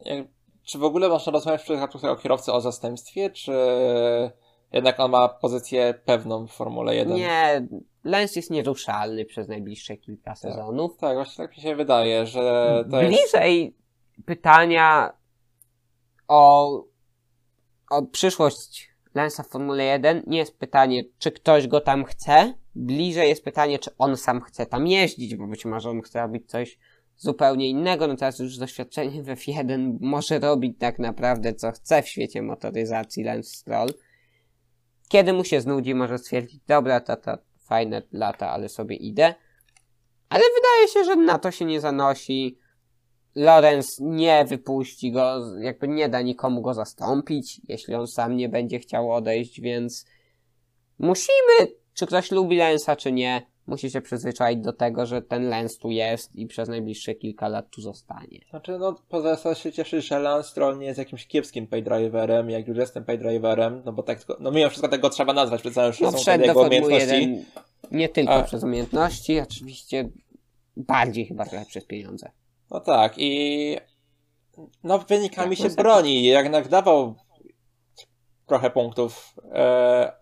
jak, czy w ogóle można rozmawiać w przypadku tego kierowcy o zastępstwie, czy jednak on ma pozycję pewną w Formule 1? Nie, Lens jest nieruszalny przez najbliższe kilka sezonów. Tak, właśnie tak mi się wydaje, że to jest... Bliżej pytania o, o przyszłość Lensa w Formule 1 nie jest pytanie, czy ktoś go tam chce. Bliżej jest pytanie, czy on sam chce tam jeździć, bo być może on chce robić coś zupełnie innego. No teraz już doświadczenie w F1 może robić tak naprawdę co chce w świecie motoryzacji Lance Stroll. Kiedy mu się znudzi, może stwierdzić, dobra, to, to fajne lata, ale sobie idę. Ale wydaje się, że na to się nie zanosi. Lorenz nie wypuści go, jakby nie da nikomu go zastąpić, jeśli on sam nie będzie chciał odejść, więc musimy, czy ktoś lubi Lensa, czy nie, musi się przyzwyczaić do tego, że ten Lens tu jest i przez najbliższe kilka lat tu zostanie. Znaczy, no, poza się cieszy, że Lance Stroll nie jest jakimś kiepskim paydriverem, jak już jestem paydriverem, no bo tak, no mimo wszystko tego trzeba nazwać, przez całym No do jego umiejętności. 1 nie tylko A- przez umiejętności, oczywiście bardziej chyba trochę przez pieniądze. No tak, i no wynikami Jak się broni, jednak dawał trochę punktów e,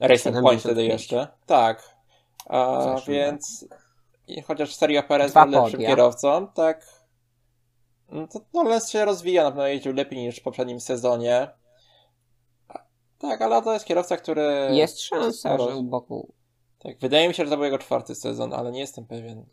Racing Point wtedy 75. jeszcze. Tak. A, więc i chociaż Sergio Perez Dwa był lepszym podia. kierowcą, tak no to no, się rozwija, na pewno jeździł lepiej niż w poprzednim sezonie. Tak, ale to jest kierowca, który... Jest szansa, że u boku Tak, wydaje mi się, że to był jego czwarty sezon, ale nie jestem pewien.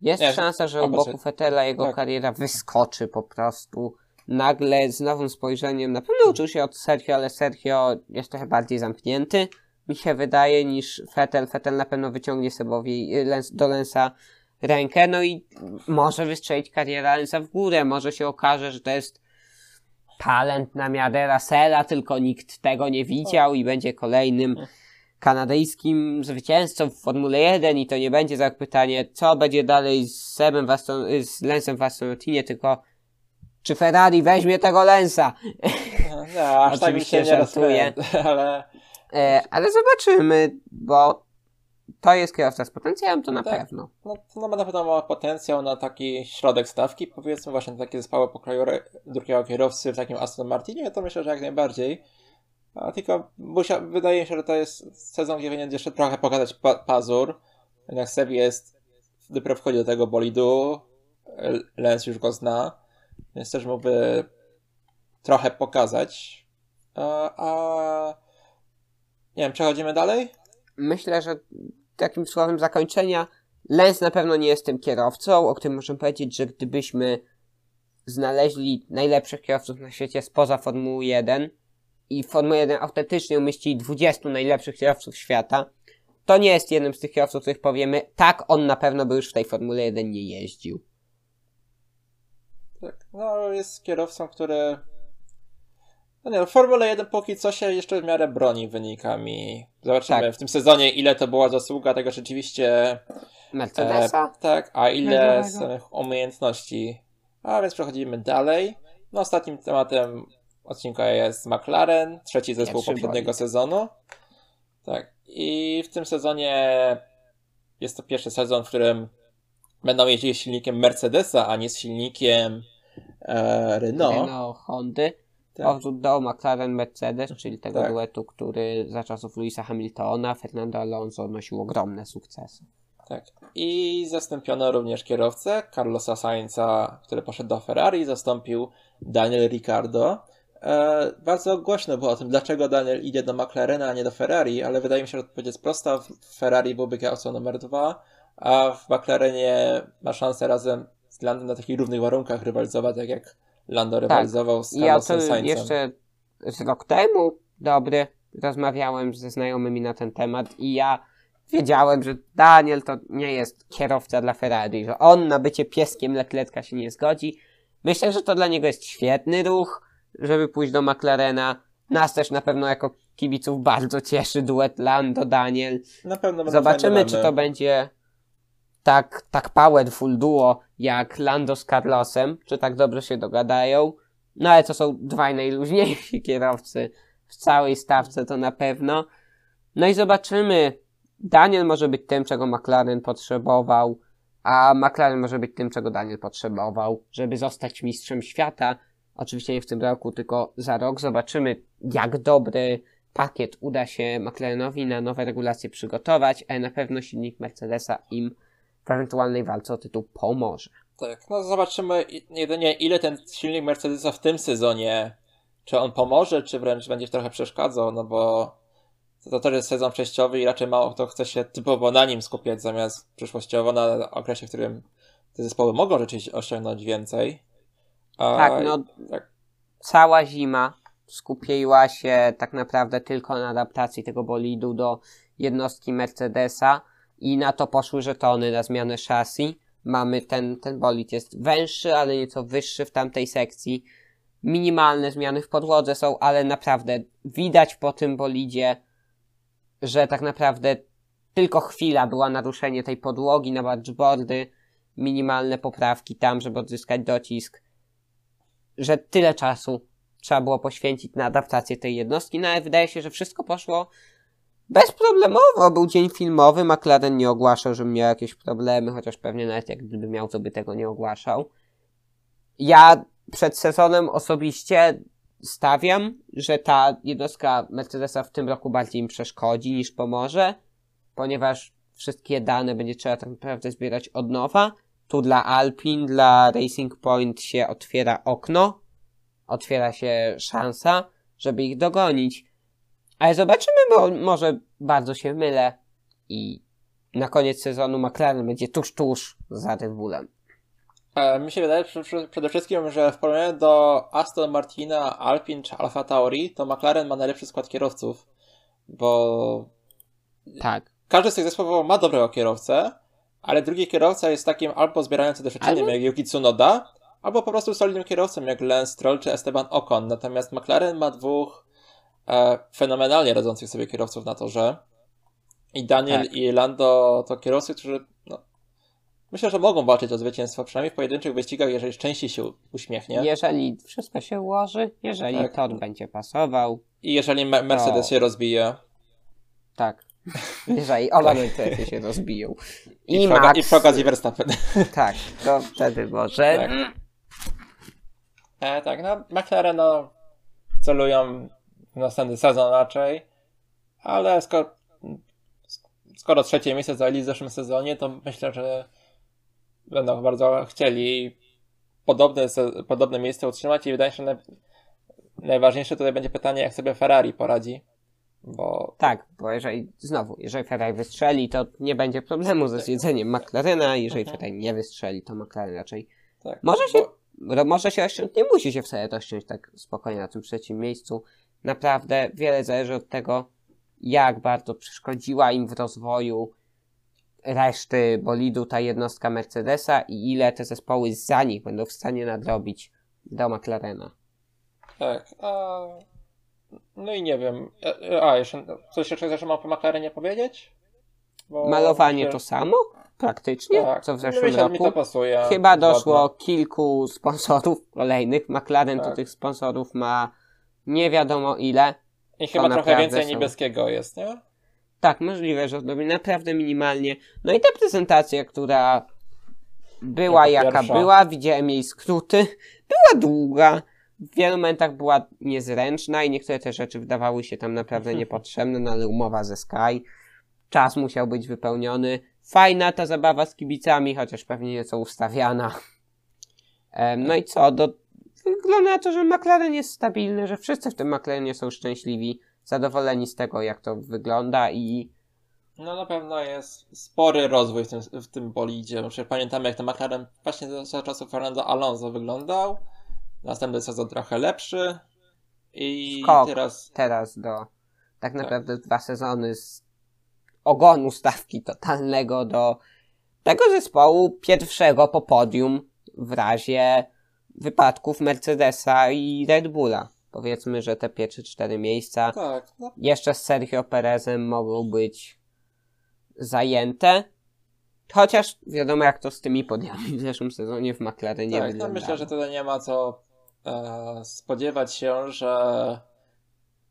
Jest Nie, szansa, że u bo boku Fetela jego tak. kariera wyskoczy po prostu. Nagle z nowym spojrzeniem. Na pewno uczył się od Sergio, ale Sergio jest trochę bardziej zamknięty, mi się wydaje, niż Fetel. Fetel na pewno wyciągnie Sebowi y, do Lensa rękę, no i może wystrzelić kariera Lensa w górę. Może się okaże, że to jest talent na miarę Russella, tylko nikt tego nie widział i będzie kolejnym kanadyjskim zwycięzcą w Formule 1 i to nie będzie tak pytanie, co będzie dalej z Sebem w Aston, z Lensem w Aston Martinie, tylko czy Ferrari weźmie tego Lensa? No, Nie, aż tak mi się nie ale ale zobaczymy, bo to jest kierowca z potencjałem, to na Tak. pewno. no, to na pewno ma potencjał na taki środek stawki, powiedzmy właśnie takie zespoły pokroju drugiego kierowcy w takim Aston Martinie, to myślę, że jak najbardziej. A tylko musia, wydaje mi się, że to jest sezon, gdzie powinien jeszcze trochę pokazać pa pazur. Jednak Seb jest, dopiero wchodzi do tego bolidu, Lens już go zna, więc też mógłby trochę pokazać. A, a nie wiem, przechodzimy dalej? Myślę, że takim słowem zakończenia Lens na pewno nie jest tym kierowcą, o którym możemy powiedzieć, że gdybyśmy znaleźli najlepszych kierowców na świecie spoza Formuły 1 i Formuła 1 autentycznie umieścili 20 najlepszych kierowców świata, to nie jest jednym z tych kierowców, których powiemy, tak, on na pewno by już w tej Formule 1 nie jeździł. Tak, no jest kierowcą, który. No nie, no, Formule 1 póki co się jeszcze w miarę broni wynikami. Zobaczymy Tak. w tym sezonie, ile to była zasługa tego rzeczywiście. Mercedesa? E, tak, a ile samych umiejętności. A więc przechodzimy dalej. No, ostatnim tematem odcinka jest McLaren, trzeci zespół Pierwszy poprzedniego bolid. sezonu. Tak, i w tym sezonie jest to pierwszy sezon, w którym będą jeździli z silnikiem Mercedesa, a nie z silnikiem e, Renault. Renault, Hondy. Tak. Powrót do McLaren Mercedes, czyli tego Tak. duetu, który za czasów Louisa Hamiltona, Fernando Alonso nosił ogromne sukcesy. Tak. I zastąpiono również kierowcę Carlosa Sainza, który poszedł do Ferrari, zastąpił Daniel Ricciardo. E, bardzo głośno było o tym, dlaczego Daniel idzie do McLarena, a nie do Ferrari, ale wydaje mi się, że odpowiedź jest prosta. W Ferrari byłby kierowcą numer dwa, a w McLarenie ma szansę razem z Landem na takich równych warunkach rywalizować, tak jak Lando rywalizował z Ja to Carlosem jeszcze z rok temu, dobry, rozmawiałem ze znajomymi na ten temat i ja wiedziałem, że Daniel to nie jest kierowca dla Ferrari, że on na bycie pieskiem Leclerca się nie zgodzi. Myślę, że to dla niego jest świetny ruch, żeby pójść do McLarena. Nas też na pewno jako kibiców bardzo cieszy duet Lando-Daniel. Na pewno Zobaczymy, czy to będzie tak, tak powerful duo jak Lando z Carlosem, czy tak dobrze się dogadają. No ale to są dwaj najluźniejsi kierowcy w całej stawce, to na pewno. No i zobaczymy. Daniel może być tym, czego McLaren potrzebował, a McLaren może być tym, czego Daniel potrzebował, żeby zostać mistrzem świata. Oczywiście nie w tym roku, tylko za rok. Zobaczymy, jak dobry pakiet uda się McLarenowi na nowe regulacje przygotować, ale na pewno silnik Mercedesa im w ewentualnej walce o tytuł pomoże. Tak, no zobaczymy jedynie ile ten silnik Mercedesa w tym sezonie, czy on pomoże, czy wręcz będzie trochę przeszkadzał, no bo to też jest sezon przejściowy i raczej mało kto chce się typowo na nim skupiać, zamiast przyszłościowo na okresie, w którym te zespoły mogą rzeczywiście osiągnąć więcej. A, Tak, no tak. cała zima skupiła się tak naprawdę tylko na adaptacji tego bolidu do jednostki Mercedesa i na to poszły żetony na zmianę chassis. Mamy ten, ten bolid jest węższy, ale nieco wyższy w tamtej sekcji. Minimalne zmiany w podłodze są, ale naprawdę widać po tym bolidzie, że tak naprawdę tylko chwila była naruszenie tej podłogi na bargeboardy, minimalne poprawki tam, żeby odzyskać docisk, że tyle czasu trzeba było poświęcić na adaptację tej jednostki, no ale wydaje się, że wszystko poszło bezproblemowo. Był dzień filmowy, McLaren nie ogłaszał, że miał jakieś problemy, chociaż pewnie nawet jak gdyby miał, to by tego nie ogłaszał. Ja przed sezonem osobiście stawiam, że ta jednostka Mercedesa w tym roku bardziej im przeszkodzi niż pomoże, ponieważ wszystkie dane będzie trzeba tak naprawdę zbierać od nowa. Tu dla Alpin, dla Racing Point się otwiera okno, otwiera się szansa, żeby ich dogonić. Ale zobaczymy, bo może bardzo się mylę i na koniec sezonu McLaren będzie tuż, tuż za Red Bullem. E, Mi się wydaje przede wszystkim, że w porównaniu do Aston Martina, Alpine czy Alfa Tauri, to McLaren ma najlepszy skład kierowców, bo Tak. każdy z tych zespołów ma dobrego kierowcę, ale drugi kierowca jest takim albo zbierającym doświadczeniem Albo- jak Yuki Tsunoda, albo po prostu solidnym kierowcą jak Lance Stroll czy Esteban Ocon. Natomiast McLaren ma dwóch fenomenalnie radzących sobie kierowców na torze. I Daniel Tak. i Lando to kierowcy, którzy no, myślę, że mogą walczyć o zwycięstwo, przynajmniej w pojedynczych wyścigach, jeżeli szczęście się uśmiechnie. Jeżeli wszystko się ułoży, jeżeli Tak. tor będzie pasował, I jeżeli Me- Mercedes O. się rozbije. tak. Jeżeli oba Mercedesy się rozbiją. I, I, Max, I przy okazji Verstappen. tak, to wtedy może. Tak. E, tak, no McLaren no, celują następny sezon raczej, ale skoro, skoro trzecie miejsce zajęli w zeszłym sezonie, to myślę, że będą bardzo chcieli podobne, podobne miejsce utrzymać i wydaje się, że naj, najważniejsze tutaj będzie pytanie, jak sobie Ferrari poradzi, bo Tak, bo jeżeli, znowu, jeżeli Ferrari wystrzeli, to nie będzie problemu ze zjedzeniem McLarena, jeżeli Ferrari nie wystrzeli, to McLaren raczej tak, Może się- bo, Może się rozciąć, nie musi się wcale rozciąć tak spokojnie na tym trzecim miejscu. Naprawdę wiele zależy od tego, jak bardzo przeszkodziła im w rozwoju reszty bolidu ta jednostka Mercedesa i ile te zespoły za nich będą w stanie nadrobić do McLarena. tak, a, no i nie wiem, a, a jeszcze coś jeszcze chcesz o McLarenie powiedzieć? Bo Malowanie myślę- to samo, praktycznie, Tak, co w no zeszłym myślę, że mi to roku. pasuje. Chyba doszło kilku sponsorów kolejnych. McLaren to Tak. tych sponsorów ma nie wiadomo ile. I chyba trochę więcej są. niebieskiego jest, nie? Tak, możliwe, że robi naprawdę minimalnie. No i ta prezentacja, która była Jako jaka pierwsza. była, widziałem jej skróty, była długa, w wielu momentach była niezręczna i niektóre te rzeczy wydawały się tam naprawdę niepotrzebne, no ale umowa ze Sky, czas musiał być wypełniony. Fajna ta zabawa z kibicami, chociaż pewnie nieco ustawiana. No i co, do, wygląda na to, że McLaren jest stabilny, że wszyscy w tym McLarenie są szczęśliwi, zadowoleni z tego, jak to wygląda i No na pewno jest spory rozwój w tym, w tym bolidzie. Przecież pamiętamy, jak ten McLaren właśnie za, za czasów Fernando Alonso wyglądał. Następny sezon trochę lepszy. I Skok. teraz teraz do tak naprawdę dwa sezony z ogonu stawki totalnego do tego zespołu pierwszego po podium w razie wypadków Mercedesa i Red Bulla. Powiedzmy, że te pierwsze cztery miejsca tak, no, jeszcze z Sergio Perezem mogą być zajęte. Chociaż wiadomo, jak to z tymi podiami w zeszłym sezonie w McLarenie tak no wyglądało. myślę, że tutaj nie ma co e, spodziewać się, że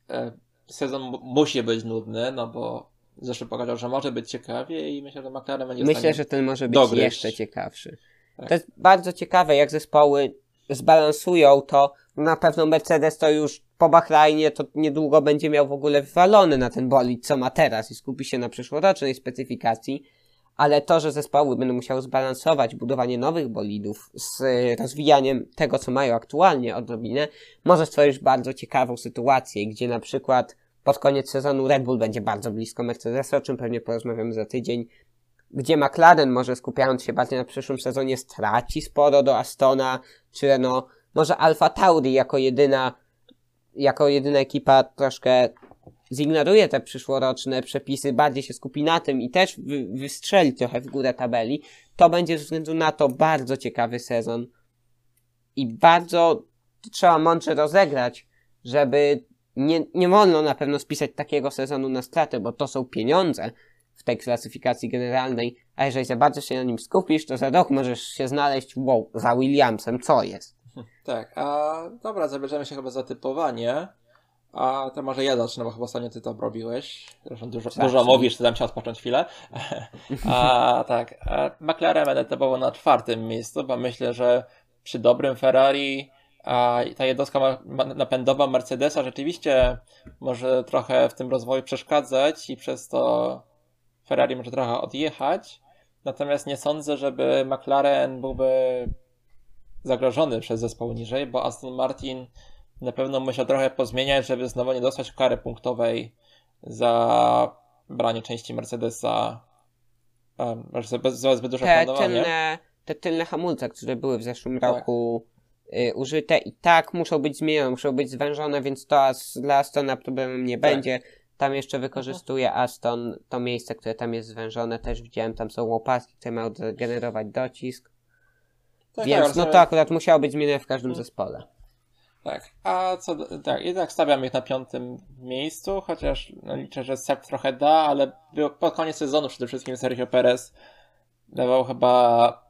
e, sezon mu- musi być nudny, no bo zresztą pokazał, że może być ciekawie i myślę, że McLaren będzie Myślę, że ten może być dogryźć. jeszcze ciekawszy. Tak. To jest bardzo ciekawe, jak zespoły zbalansują to. Na pewno Mercedes to już po Bahrajnie to niedługo będzie miał w ogóle wywalony na ten bolid, co ma teraz i skupi się na przyszłorocznej specyfikacji. Ale to, że zespoły będą musiały zbalansować budowanie nowych bolidów z y, rozwijaniem tego, co mają aktualnie odrobinę, może stworzyć bardzo ciekawą sytuację, gdzie na przykład pod koniec sezonu Red Bull będzie bardzo blisko Mercedesa, o czym pewnie porozmawiamy za tydzień, gdzie McLaren może skupiając się bardziej na przyszłym sezonie straci sporo do Astona czy Renault. Może Alfa Tauri jako jedyna, jako jedyna ekipa troszkę zignoruje te przyszłoroczne przepisy, bardziej się skupi na tym i też wy, wystrzeli trochę w górę tabeli. To będzie ze względu na to bardzo ciekawy sezon i bardzo trzeba mądrze rozegrać, żeby nie, nie wolno na pewno spisać takiego sezonu na stratę, bo to są pieniądze w tej klasyfikacji generalnej, a jeżeli za bardzo się na nim skupisz, to za rok możesz się znaleźć, wow, za Williamsem, co jest? Tak, a dobra, zabierzemy się chyba za typowanie. A to może ja zacznę, bo chyba ostatnio ty to robiłeś. Zresztą dużo, Zacznij. dużo mówisz, to dam ci odpocząć chwilę. A tak, a McLaren będę typował na czwartym miejscu, bo myślę, że przy dobrym Ferrari a ta jednostka napędowa Mercedesa rzeczywiście może trochę w tym rozwoju przeszkadzać i przez to Ferrari może trochę odjechać. Natomiast nie sądzę, żeby McLaren byłby zagrożony przez zespoł niżej, bo Aston Martin na pewno musiał trochę pozmieniać, żeby znowu nie dostać kary punktowej za branie części Mercedesa, um, za zbyt duże Te tylne, te tylne hamulce, które były w zeszłym Tak. roku y, użyte i tak muszą być zmienione, muszą być zwężone, więc to as, dla Astona problemem nie Tak. będzie. Tam jeszcze wykorzystuje Aston to miejsce, które tam jest zwężone, też widziałem, tam są łopatki, które mają generować docisk. Tak, Więc tak, no to akurat musiało być zmienione w każdym Mhm. zespole. Tak, a co, tak, i tak stawiam ich na piątym miejscu, chociaż no, liczę, że Seb trochę da, ale było, pod koniec sezonu przede wszystkim Sergio Perez dawał chyba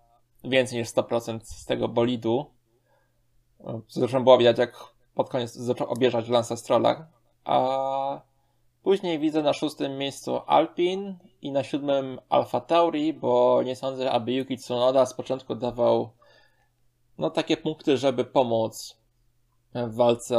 więcej niż 100% z tego bolidu. Zresztą było widać, jak pod koniec zaczął obieżać Lansa Strolla. A później widzę na szóstym miejscu Alpin i na siódmym Alfa Tauri, bo nie sądzę, aby Yuki Tsunoda z początku dawał no takie punkty, żeby pomóc w walce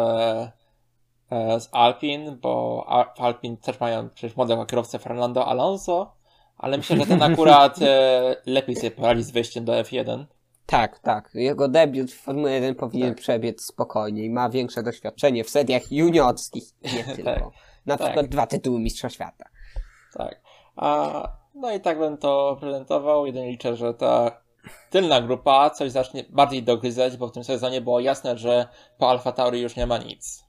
e, z Alpin, bo Alpin też mają przecież młodego kierowcę Fernando Alonso, ale myślę, że ten akurat e, lepiej sobie poradzi z wejściem do F1. Tak, tak. Jego debiut w Formule 1 powinien Tak. przebiec spokojniej. Ma większe doświadczenie w seriach juniorskich, nie tylko. Tak. Na Tak. przykład dwa tytuły Mistrza Świata. Tak. A, no i tak bym to prezentował. Jedynie liczę, że ta tylna grupa coś zacznie bardziej dogryzać, bo w tym sezonie było jasne, że po Alfa Tauri już nie ma nic.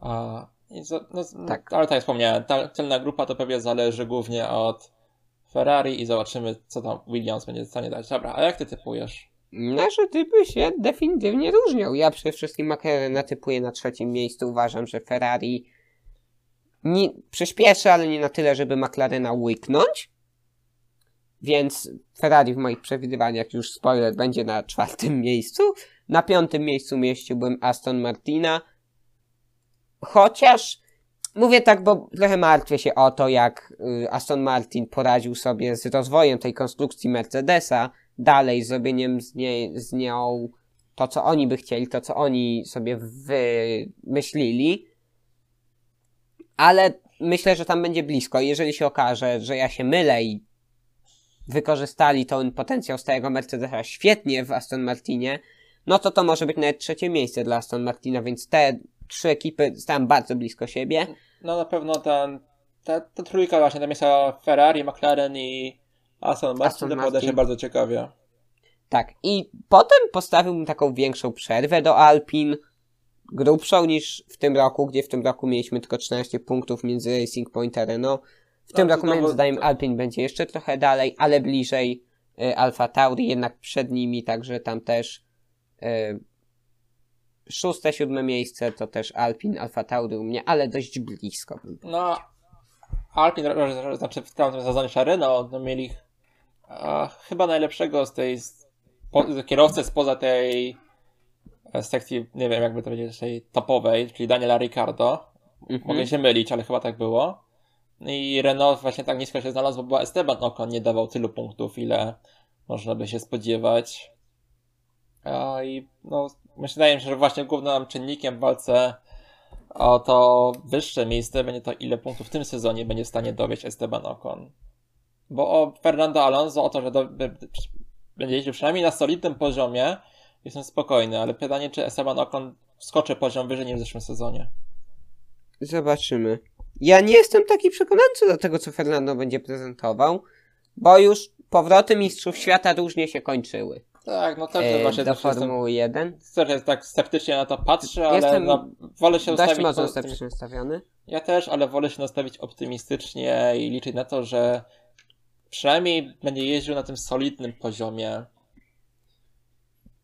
A, za, no, Tak. tak. Ale tak jak wspomniałem, ta tylna grupa to pewnie zależy głównie od Ferrari i zobaczymy, co tam Williams będzie w stanie dać. Dobra, a jak ty typujesz? Nasze typy się definitywnie różnią. Ja przede wszystkim McLarena typuję na trzecim miejscu. Uważam, że Ferrari nie, przyspieszy, ale nie na tyle, żeby McLarena łyknąć. Więc Ferrari w moich przewidywaniach, już spoiler, będzie na czwartym miejscu. Na piątym miejscu mieściłbym Aston Martina. Chociaż mówię tak, bo trochę martwię się o to, jak y, Aston Martin poradził sobie z rozwojem tej konstrukcji Mercedesa, dalej zrobieniem z, niej, z nią to, co oni by chcieli, to, co oni sobie wymyślili. Ale myślę, że tam będzie blisko. Jeżeli się okaże, że ja się mylę i wykorzystali ten potencjał starego Mercedesa świetnie w Aston Martinie, no to to może być nawet trzecie miejsce dla Aston Martina, więc te trzy ekipy stają bardzo blisko siebie. No na pewno ten, ta, ta trójka właśnie, tam jest Ferrari, McLaren i Aston Martin, Aston to poda się Martin. bardzo ciekawie. Tak, i potem postawiłbym taką większą przerwę do Alpin, grubszą niż w tym roku, gdzie w tym roku mieliśmy tylko 13 punktów między Racing Point a Renault. W tym No, roku moim zdaniem to- Alpin będzie jeszcze trochę dalej, ale bliżej y, Alfa Tauri, jednak przed nimi, także tam też y, szóste, siódme miejsce to też Alpin, Alfa Tauri u mnie, ale dość blisko. bym No, Alpin, znaczy w tamtym sezonie Renault, no mieli a, chyba najlepszego z tej z, po, kierowcy spoza tej e, sekcji, nie wiem jakby to powiedzieć, tej topowej, czyli Daniela Ricardo. Mhm. Mogę się mylić, ale chyba tak było. I Renault właśnie tak nisko się znalazł, bo Esteban Ocon nie dawał tylu punktów, ile można by się spodziewać. A, I no, się, że właśnie głównym czynnikiem w walce o to wyższe miejsce będzie to, ile punktów w tym sezonie będzie w stanie dowieść Esteban Ocon. Bo o Fernando Alonso, o to, że do, będzie jeździł przynajmniej na solidnym poziomie, jestem spokojny, ale pytanie, czy Esteban Ocon skoczy poziom wyżej niż w zeszłym sezonie. Zobaczymy. Ja nie jestem taki przekonany co do tego, co Fernando będzie prezentował, bo już powroty Mistrzów Świata różnie się kończyły. Tak, no też E, właśnie do też jestem, Formuły 1. też tak sceptycznie na to patrzę, ale Jestem no, wolę się Dość mocno po- sceptycznie nastawiony. Ja też, ale wolę się nastawić optymistycznie i liczyć na to, że przynajmniej będzie jeździł na tym solidnym poziomie.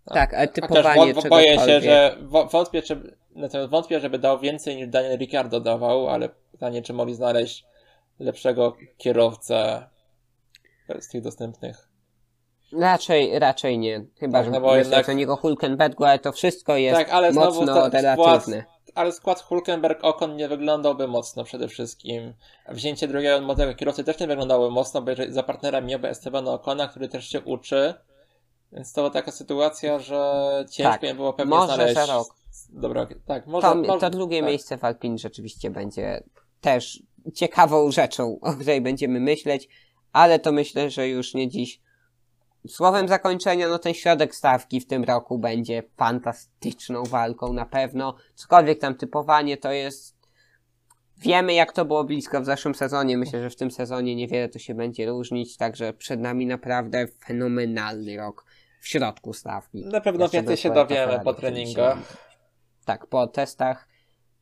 Tak, ale Chociaż typowanie wą- boję się, że wątpię, czy, natomiast wątpię, żeby dał więcej niż Daniel Ricciardo dawał, ale pytanie, czy mogli znaleźć lepszego kierowcę z tych dostępnych. Raczej, raczej nie. Chyba, Tak, że no bo myślę, jednak- że niego Hulkenbergu, ale to wszystko jest Tak, ale znowu mocno ta- relatywne. Ale skład Hulkenberg-Okon nie wyglądałby mocno przede wszystkim. Wzięcie drugiego młodego kierowcy też nie wyglądało mocno, bo jeżeli za partnera miałby Estebana Okona, który też się uczy. Więc to była taka sytuacja, że ciężko Tak, było pewnie może znaleźć... za rok. Dobra, tak, może... To, może to drugie tak. miejsce w Alpin rzeczywiście będzie też ciekawą rzeczą, o której będziemy myśleć, ale to myślę, że już nie dziś. Słowem zakończenia, no ten środek stawki w tym roku będzie fantastyczną walką na pewno. Cokolwiek tam typowanie to jest. Wiemy, jak to było blisko w zeszłym sezonie. Myślę, że w tym sezonie niewiele to się będzie różnić, także przed nami naprawdę fenomenalny rok w środku stawki. Na pewno Jeszcze więcej się dowiemy po treningach. Tak, po testach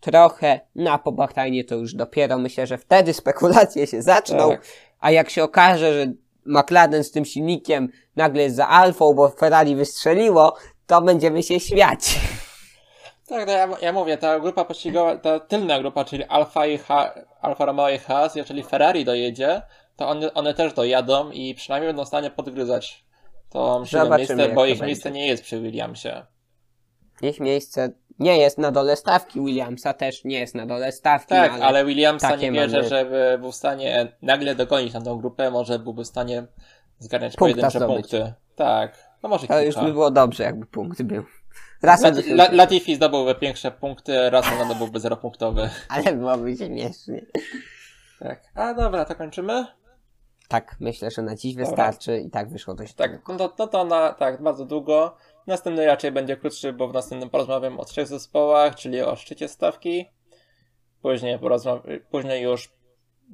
trochę, no a po Bahrajnie to już dopiero myślę, że wtedy spekulacje się zaczną, Tak. a jak się okaże, że McLaren z tym silnikiem nagle jest za Alfą, bo Ferrari wystrzeliło, to będziemy się śmiać. Tak, no ja, ja mówię, ta grupa pościgowa, ta tylna grupa, czyli Alfa, i ha, Alfa Romeo i Haas, jeżeli Ferrari dojedzie, to one, one też dojadą i przynajmniej będą w stanie podgryzać to Zobaczymy, miejsce, bo ich miejsce nie jest przy Williamsie. Ich miejsce nie jest na dole stawki, Williamsa też nie jest na dole stawki, Tak, ale, ale Williamsa nie wierzę, mamy- żeby był w stanie nagle dogonić na tą grupę, może byłby w stanie zgarniać Punkta pojedyncze zdobyć. punkty. Tak, no może to już by było dobrze, jakby punkt był. Raz Lat, La, Latifi zdobyłby większe punkty, raz zdobyłby zeropunktowy. ale byłoby śmiesznie. Tak, a dobra, to kończymy? Tak, myślę, że na dziś Dobra. wystarczy i tak wyszło dość Tak, długo. no to, no to na, tak, bardzo długo. Następny raczej będzie krótszy, bo w następnym porozmawiam o trzech zespołach, czyli o szczycie stawki. Później, porozma- później już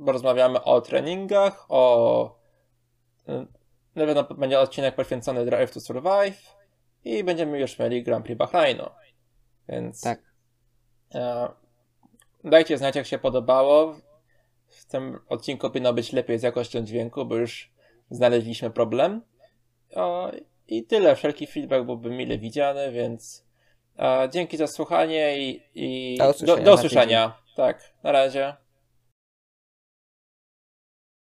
porozmawiamy o treningach, o... y, Na pewno będzie odcinek poświęcony Drive to Survive i będziemy już mieli Grand Prix Bahrainu. Więc Tak. e, dajcie znać, jak się podobało. W tym odcinku powinno być lepiej z jakością dźwięku, bo już znaleźliśmy problem. O, I tyle. Wszelki feedback byłby mile widziany, więc e, dzięki za słuchanie i, i Do usłyszenia do, do usłyszenia. Tak, na razie.